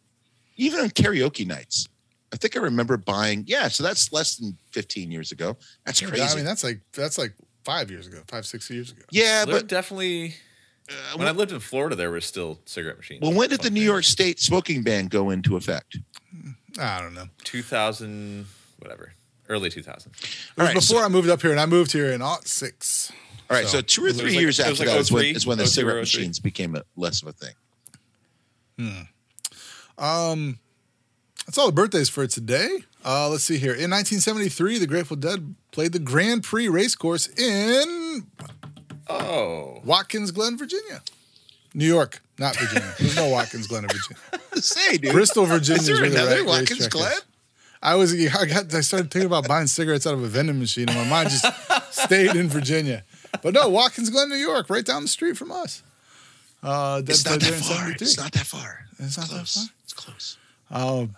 even on karaoke nights. I think I remember buying. Yeah, so that's less than 15 years ago. That's crazy. I mean, that's like that's like five years ago, five six years ago. yeah, There but definitely. uh, When I lived in Florida, there were still cigarette machines. well, when did the New York State smoking ban go into effect? I don't know. 2000, whatever, early 2000. It was All right, before so- I moved up here, and I moved here in aught six. All right, so, So, two or it was three like- years it was after like that is when, 03, is when the 02, cigarette 03. machines became a, less of a thing. Hmm. Um, that's all the birthdays for today. Uh, let's see here. In 1973, the Grateful Dead played the Grand Prix racecourse in Oh, Watkins Glen, Virginia. New York, not Virginia. There's no Watkins Glen in Virginia. Say, dude, Bristol, Virginia is there the another Watkins Glen? is. I was I got I started thinking about buying cigarettes out of a vending machine, and my mind just stayed in Virginia. But no, Watkins Glen, New York, right down the street from us. Uh, It's not that far. It's not that far. It's not that close. far? It's close. Um,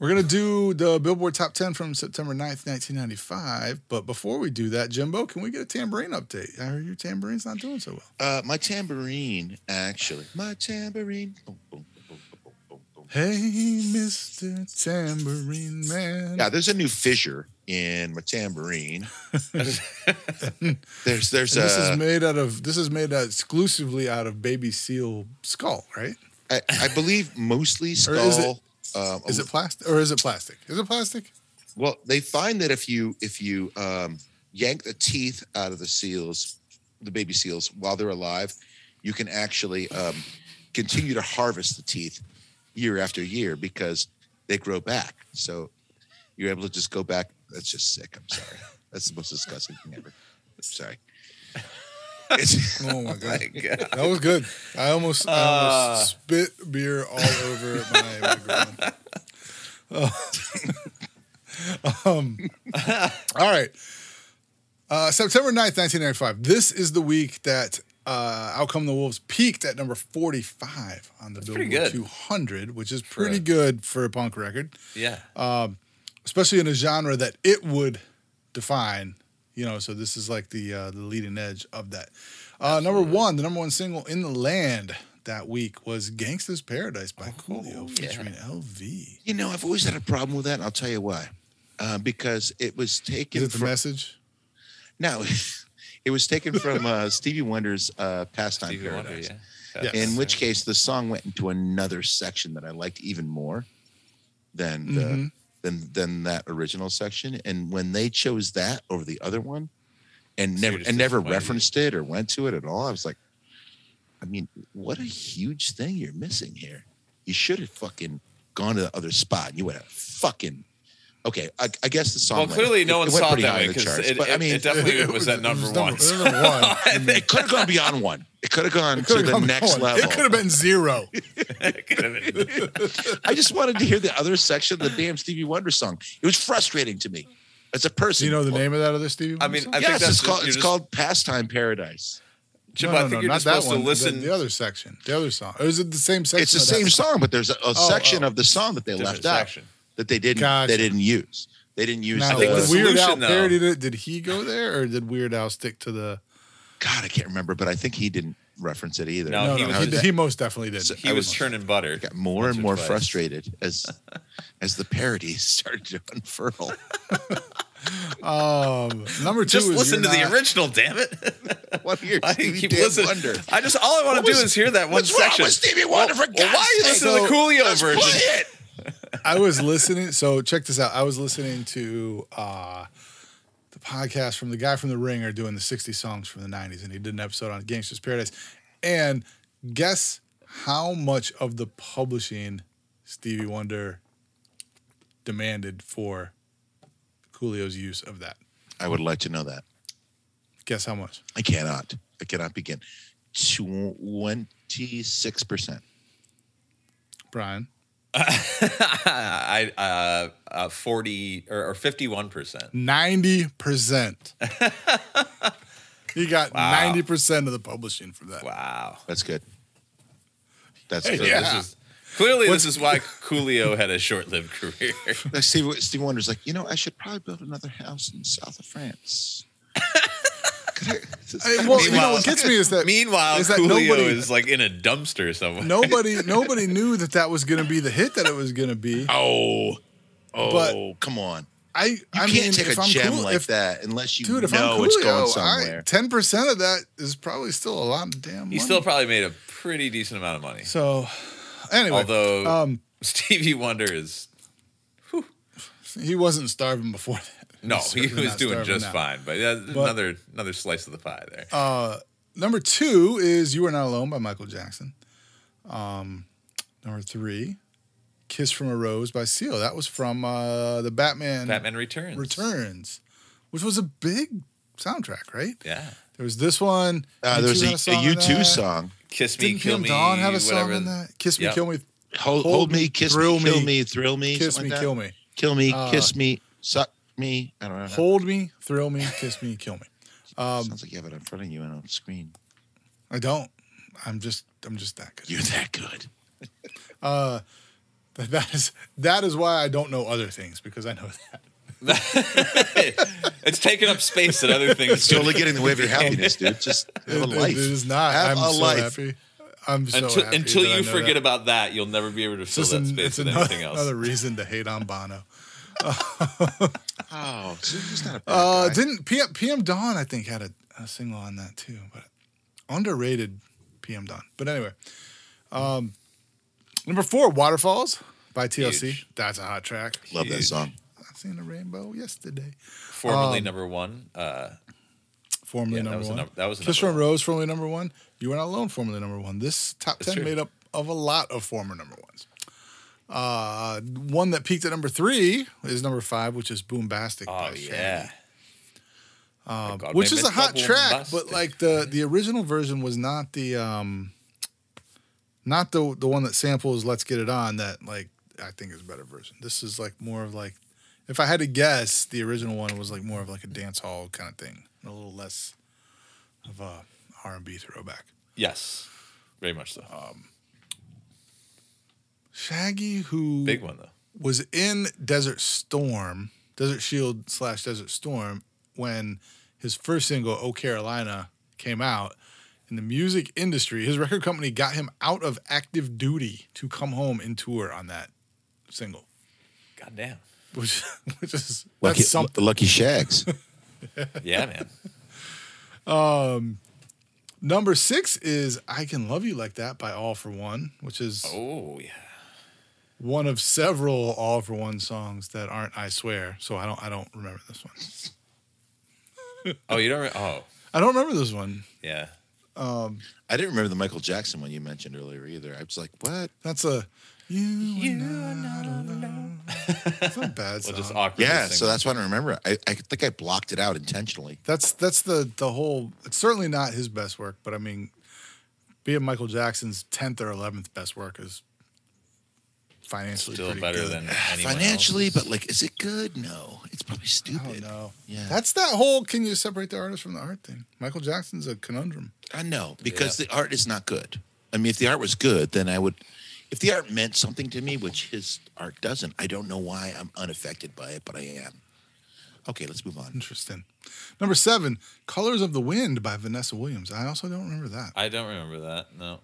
We're gonna do the Billboard Top 10 from September 9th, 1995. But before we do that, Jimbo, can we get a tambourine update? I heard your tambourine's not doing so well. Uh, my tambourine, actually, my tambourine. Boom, boom, boom. Hey, Mr. Tambourine Man. Yeah, there's a new fissure in my tambourine. there's there's And this is made out of this is made out exclusively out of baby seal skull, right? I, I believe mostly Or is it- skull. Um, Is it plastic or is it plastic? Is it plastic? Well, they find that if you if you um, yank the teeth out of the seals, the baby seals, while they're alive, you can actually um, continue to harvest the teeth year after year because they grow back. So you're able to just go back. That's just sick. I'm sorry. That's the most disgusting thing ever. I'm sorry. It's, Oh my god. My God. That was good. I almost, I Uh. almost spit beer all over my microphone. Oh. um, all right. Uh, September 9th, 1995. This is the week that uh, Out Come the Wolves peaked at number 45 on the pretty Billboard 200, which is For pretty a- good for a punk record, Yeah. especially in a genre that it would define. You know, so this is like the uh, the leading edge of that. Uh, number one, the number one single in the land that week was "Gangsta's Paradise" by Coolio, yeah. featuring LV. you know, I've always had a problem with that. And I'll tell you why. Uh, because it was taken Is it the from message? no, it was taken from uh, Stevie Wonder's uh, "Pastime Stevie Paradise." Wonder, yeah. Yeah. in which case the song went into another section that I liked even more than the, Mhm. Than than that original section. And when they chose that over the other one, and So never and never referenced it or went to it at all, I was like, I mean, what a huge thing you're missing here. You should have fucking gone to the other spot. And you would have fucking. Okay, I, I guess the song. Well, went- clearly, no it- one it went saw it pretty that high way in the because charts, it, but I mean, it definitely was at it number was one. number- number one. it could have gone beyond one. It could have gone to the gone next going. level. It could have been zero. It could have been- I just wanted to hear the other section of the damn Stevie Wonder song. It was frustrating to me as a person. Do you know the name of that other Stevie? I mean, song? I think yes, that's it's called you're it's just- called Pastime Paradise. Jim, No, I no, think no, you're not just that supposed to one. The- listen. The, other section, the other song. Or is it the same section? It's the same song, but there's a, a oh, section oh. of the song that they Different left out section. That they didn't Gotcha. they didn't use. They didn't use Now, I think the, the Weird Al solution, though- parodied it. Did he go there, or did Weird Al stick to the? God, I can't remember, but I think he didn't reference it either. No, No, he no, was- he, he most definitely did. So- He I was was- churning butter. I got more and more twice. frustrated as as the parodies started to unfurl. Um, number two Just is listen to You're the original, damn it! What here? I Stevie keep listening. Wonder. I just all I want to do is hear that one What's wrong section. with Stevie Wonder for God's Well, why are you listening sake? to the Coolio Let's version? I was listening. So check this out. I was listening to uh, the podcast from the guy from The Ringer doing the 60 songs from the 90s, and he did an episode on Gangsta's Paradise. And guess how much of the publishing Stevie Wonder demanded for Coolio's use of that? I would like to know that. Guess how much? I cannot. I cannot begin. Twenty-six percent. Brian. I uh, uh, forty or, or fifty-one percent. 90%. he got Wow. 90% of the publishing for that. Wow. That's good. That's Hey, good. yeah. This is clearly this is why Coolio had a short-lived career. Steve, Steve Wonder's like, you know, I should probably build another house in the south of France. I- well, you know what gets me is that Meanwhile, is that Coolio nobody- is like in a dumpster somewhere. nobody nobody knew that that was going to be the hit that it was going to be. oh, oh, But- come on. I You I can't mean, take if a I'm gem cool, like if, that unless you dude, if know I'm it's Coolio, going somewhere. ten percent of that is probably still a lot of damn money. He still probably made a pretty decent amount of money. so anyway. Although um, Stevie Wonder is he wasn't starving before that. No, he was doing just now. fine. But, yeah, another another slice of the pie there. Uh, number two is "You Are Not Alone" by Michael Jackson. Um, number three, "Kiss from a Rose" by Seal. That was from uh, the Batman, Batman Returns. Returns, which was a big soundtrack, right? Yeah. There was this one. Uh, U2 there was a, had a song in U2 song. Kiss me, Didn't kill Kim me. Dawn have a song whatever. in that? Kiss me, Yep. kill me, Hold, Hold hold me, me, kiss me, kill me, me, thrill me. kiss me, like kill me, Kill me, Uh, kiss me, suck me. I don't know. hold me, thrill me, kiss me, kill me. Um, Sounds like you have it in front of you and on the screen. I don't. I'm just. I'm just that good. You're that good. Uh, That is that is why I don't know other things because I know that. it's taking up space and other things. It's totally getting in the way of your happiness, dude. Just have a It- life. It is not. Have I'm a so life. happy. I'm so until happy until you forget that. about that, you'll never be able to It's fill just that an- space it's with another, anything else. another reason to hate on Bono. Oh, so he's not a bad Uh, guy. didn't PM, PM Dawn I think had a, a single on that too, but underrated PM Dawn. But anyway, um, number four, Waterfalls by TLC. Huge. That's a hot track. Love that song. I seen a rainbow yesterday. Formerly um, number one. Uh, Formerly Yeah, that number was a one. num- that was a Kiss number from Rose, formerly number one. You were not alone, formerly number one. This top That's ten true. made up of a lot of former number ones. Uh, one that peaked at number three is number five, which is Boombastic. oh yeah. Um, God which is a hot track, but like the the original version was not the um, not the the one that samples "Let's Get It On." That like I think is a better version. This is like more of like, if I had to guess, the original one was like more of like a dance hall kind of thing, a little less of a R and B throwback. Yes. Very much so. Shaggy, who Big one though. was in Desert Storm, Desert Shield slash Desert Storm, when his first single, Oh Carolina, came out. In the music industry, his record company got him out of active duty to come home and tour on that single, God damn. which which is Lucky, that's something. Lucky Shags. Yeah, man. Um, Number six is "I Can Love You Like That" by All for One, which is Oh yeah. One of several All for One songs that aren't "I Swear." So I don't I don't remember this one. Oh, you don't. Re- oh, I don't remember this one. yeah. Um, I didn't remember the Michael Jackson one you mentioned earlier either. I was like, what? That's a you. You are not alone. It's not a bad Well, song. just awkward. Yeah, so that's why I don't remember. it. I, I think I blocked it out intentionally. that's that's the the whole. It's certainly not his best work, but I mean, being Michael Jackson's tenth or eleventh best work is financially still pretty better good. than anyone Financially, else's. but like, is it good? No, it's probably oh, stupid. don't. Yeah. That's that whole can you separate the artist from the art thing. Michael Jackson's a conundrum. I know because the art is not good. I mean, if the art was good, then I would. If the art meant something to me, which his art doesn't, I don't know why I'm unaffected by it, but I am. Okay, let's move on. Interesting. Number seven, Colors of the Wind by Vanessa Williams. I also don't remember that. I don't remember that. No.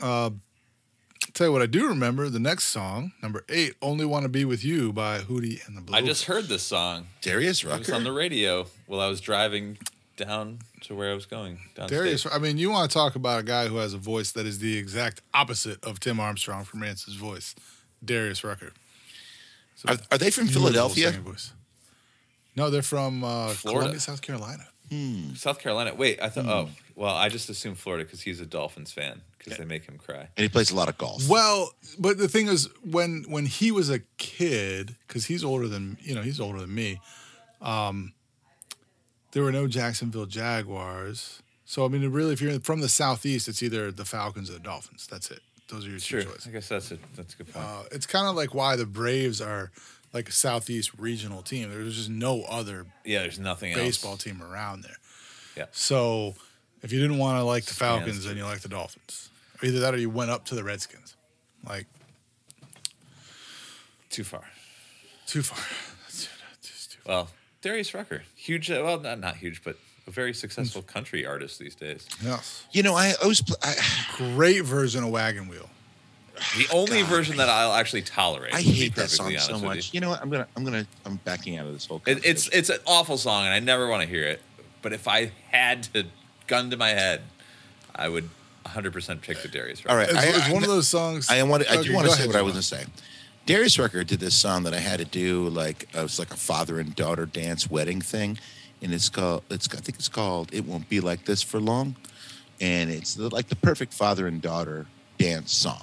Uh, Tell you what I do remember, the next song, number eight, Only Wanna Be With You by Hootie and the Blowfish. I just heard this song. Darius It was Rucker. on the radio while I was driving down to where I was going. Downstate. Darius, I mean, you want to talk about a guy who has a voice that is the exact opposite of Tim Armstrong from Rancid's voice, Darius Rucker. So Are, are they from Philadelphia? No, they're from uh, Florida. Columbia, South Carolina. South Carolina. Wait, I Hmm. thought. Oh, well, I just assumed Florida because he's a Dolphins fan because they make him cry. And he plays a lot of golf. Well, but the thing is, when when he was a kid, because he's older than you know, he's older than me. Um, there were no Jacksonville Jaguars, so I mean, really, if you're from the southeast, it's either the Falcons or the Dolphins. That's it. Those are your Sure. two choices. I guess that's a that's a good point. Uh, it's kind of like why the Braves are like a southeast regional team. There's just no other yeah, there's nothing baseball else. team around there. Yeah. So if you didn't want to like the Falcons, to- then you like the Dolphins. Or either that or you went up to the Redskins. Like Too far. too far. That's just too Well, Darius Rucker, huge. uh, Well, not not huge, but a very successful country artist these days. Yes. You know, I always. Pl- I, Great version of Wagon Wheel. The only God, version that I'll actually tolerate. I hate that song so much. you. You know what? I'm gonna. I'm gonna. I'm backing out of this whole. It, it's it's an awful song, and I never want to hear it. But if I had to gun to my head, I would 100% pick the Darius Rucker. all right. It's, I, it's I- one of those songs. I want. I do want to say ahead, what I was going to say. Darius Rucker did this song that I had to do, like uh, it was like a father and daughter dance wedding thing, and it's called. It's I think it's called "It Won't Be Like This for Long," and it's the, like the perfect father and daughter dance song.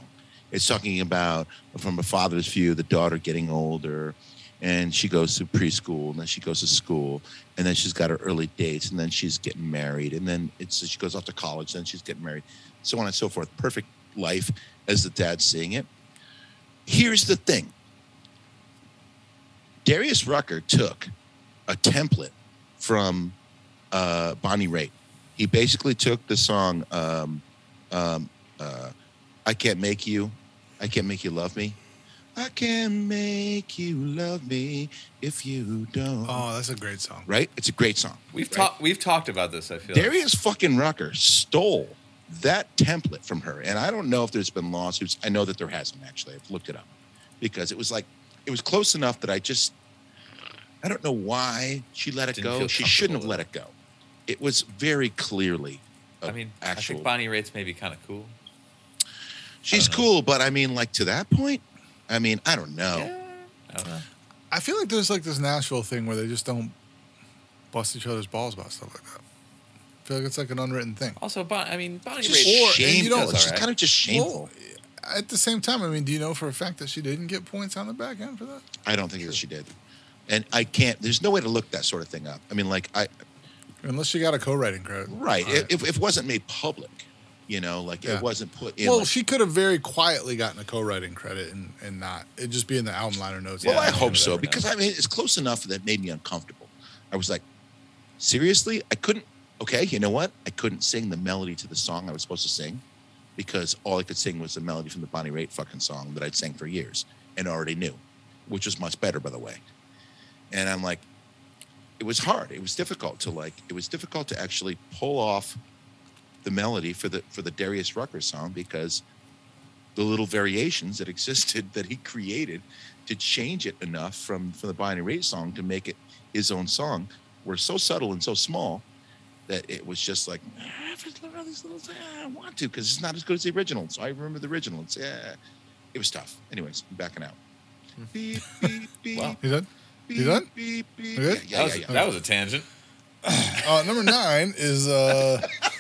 It's talking about from a father's view, the daughter getting older, and she goes to preschool, and then she goes to school, and then she's got her early dates, and then she's getting married, and then it's she goes off to college, then she's getting married, so on and so forth. Perfect life as the dad's seeing it. Here's the thing. Darius Rucker took a template from uh, Bonnie Raitt. He basically took the song um, um, uh, "I Can't Make You," "I Can't Make You Love Me," I can make you love me if you don't. Oh, that's a great song. Right? It's a great song. We've right? talked. We've talked about this. I feel. like. Darius fucking Rucker stole that template from her. And I don't know if there's been lawsuits. I know that there hasn't actually. I've looked it up because it was like, it was close enough that I just, I don't know why she let it Didn't go. She shouldn't have let it go. It was very clearly. a I mean, I actual. think Bonnie Raitt's maybe kind of cool. She's don't cool, but I mean, like to that point, I mean, I don't know. Yeah. I don't know. I feel like there's like this Nashville thing where they just don't bust each other's balls about stuff like that. I feel like it's like an unwritten thing. Also, bon- I mean, Bonnie It's just Raitt. Or- and you know, it's just alright. kind of just shameful. Well, at the same time, I mean, do you know for a fact that she didn't get points on the back end for that? I don't think that she did. And I can't, there's no way to look that sort of thing up. I mean, like, I, Unless she got a co-writing credit. right. If, if it wasn't made public, you know, like Yeah. it wasn't put in. well, like- she could have very quietly gotten a co-writing credit and, and not it just be in the album liner notes. Well, Yeah, I I hope so because know. I mean it's close enough that it made me uncomfortable. I was like, seriously, I couldn't. Okay, you know what? I couldn't sing the melody to the song I was supposed to sing because all I could sing was the melody from the Bonnie Raitt fucking song that I'd sang for years and already knew, which was much better, by the way. And I'm like, it was hard. It was difficult to like. It was difficult to actually pull off the melody for the for the Darius Rucker song because the little variations that existed that he created to change it enough from from the Bonnie Raitt song to make it his own song were so subtle and so small that it was just like "Ah, if it's all these little things, I want to because it's not as good as the original. So I remember the original. It's yeah, it was tough. Anyways, I'm backing out. Beep, beep, beep, Wow. You done? beep, you done? Beep, beep. You good? Yeah, that, yeah, was, yeah. that was a tangent. Uh, number nine is uh.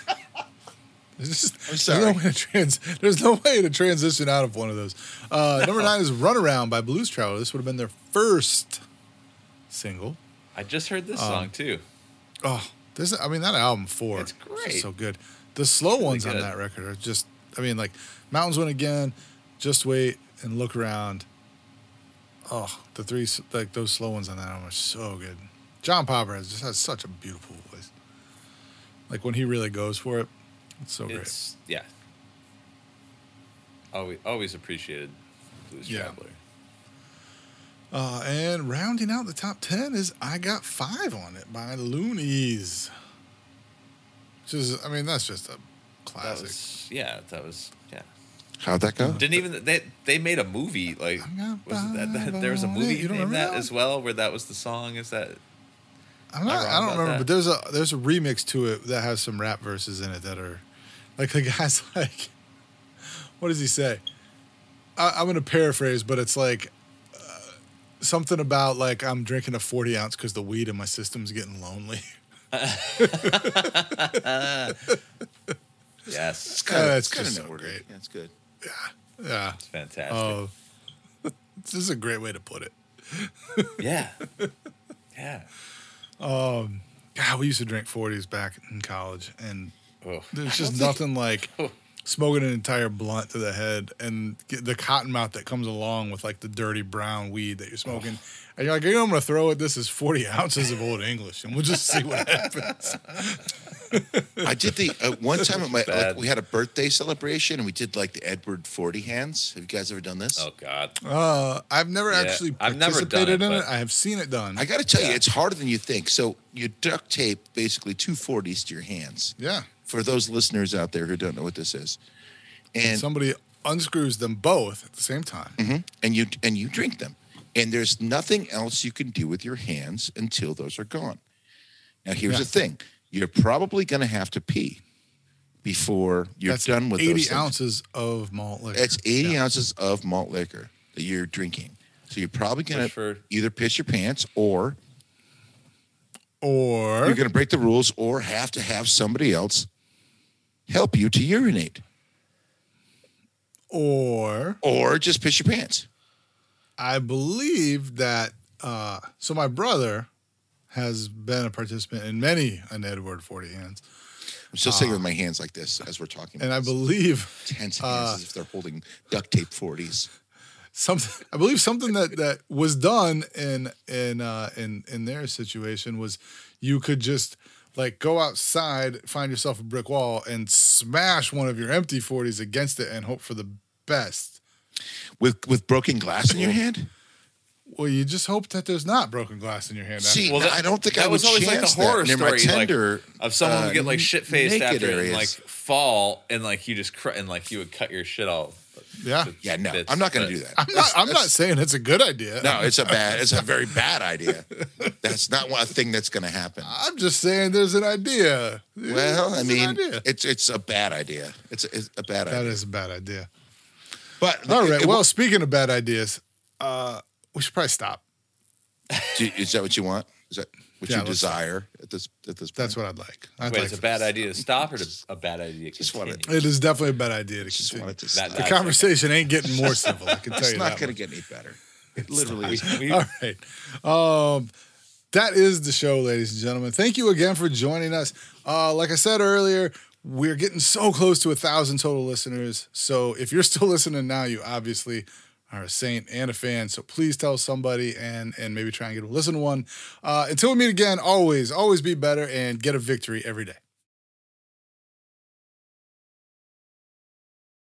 there's just- I'm There's no, way to trans- there's no way to transition out of one of those. Uh, number nine is "Runaround" by Blues Traveler. This would have been their first single. I just heard this Um, song too. Oh, this I mean that album four. It's great. so good. The slow really ones on that record are just. I mean, like Mountains Win Again, Just Wait and Look Around. Oh, the three like those slow ones on that album are so good. John Popper has just has such a beautiful voice. Like when he really goes for it, it's so great. It's yeah. Always, always appreciated Blues Yeah. Traveler. Uh, and rounding out the top 10 is I Got Five on It by Luniz. Which is, I mean, that's just a That classic. was yeah. That was yeah. How'd that go? Didn't even they they made a movie like I was it that, that there was a movie You named that, that as well where that was the song is that I'm not, Am I I don't remember, that? but there's a there's a remix to it that has some rap verses in it that are like the guy's like, what does he say? I, I'm gonna paraphrase, but it's like uh, something about like I'm drinking a 40 ounce because the weed in my system's getting lonely. yes It's kind of it's it's kind just of so great. Yeah, it's good. yeah. yeah, it's fantastic Oh, this is a great way to put it. yeah yeah God, we used to drink 40s back in college, and oh there's just nothing like smoking an entire blunt to the head and get the cotton mouth that comes along with like the dirty brown weed that you're smoking. And you're like, you know, I'm gonna throw it. This is 40 ounces of Old English, and we'll just see what happens. I did the uh, one time at my like, we had a birthday celebration and we did like the Edward Forty hands. Have you guys ever done this? oh god Uh, I've never Yeah, actually I've never done participated it, in it. I have seen it done. I got to tell you, it's harder than you think. So you duct tape basically two forties to your hands. yeah, For those listeners out there who don't know what this is, and somebody unscrews them both at the same time. Mhm. and you and you drink them, and there's nothing else you can do with your hands until those are gone. Now here's Yeah. the thing: you're probably going to have to pee before you're That's done with 80 those ounces of malt liquor. It's 80 Yeah. ounces of malt liquor that you're drinking. So you're probably going to for- either piss your pants or Or you're going to break the rules or have to have somebody else help you to urinate or or just piss your pants. I believe that. Uh, so my brother has been a participant in many an Edward Forty Hands, I'm still sitting with my hands like this as we're talking. And I this. believe tense hands uh, as if they're holding duct tape 40s. something. I believe something that that was done in in uh, in in their situation was you could just like go outside, find yourself a brick wall, and smash one of your empty forties against it, and hope for the best. with with broken glass in your hand. Well, you just hope that there's not broken glass in your hand. See, Well, that- I don't think that I would was always like the chance that horror near my story, like, tender of someone uh, would get like shit faced after it and like fall and like you just cr- and like you would cut your shit all. Yeah. yeah, no, bits, I'm not going to do that. I'm not. I'm not saying it's a good idea. No, it's a bad. It's a very bad idea. That's not one thing that's going to happen. I'm just saying there's an idea. Well, I There's an mean, idea. it's it's a bad idea. It's, it's a bad that idea. is a bad idea. But All right. it- Well, speaking of bad ideas, uh, we should probably stop. do- is that what you want? Is that what Yeah, you desire at this at this? That's what I'd like. I'd Wait, like it's a bad idea to stop or to, a bad idea to Just continue? wanted to- It is definitely a bad idea to Just continue. wanted to. That- stop. The that- conversation ain't getting more civil. I can tell it's you It's not going to get any better. It literally is. We- All right. Um, that is the show, ladies and gentlemen. Thank you again for joining us. Uh, like I said earlier, we're getting so close to a thousand total listeners. So if you're still listening now, you obviously are a saint and a fan. So please tell somebody and and maybe try and get a listen to one. Uh, until we meet again, always, always be better and get a victory every day.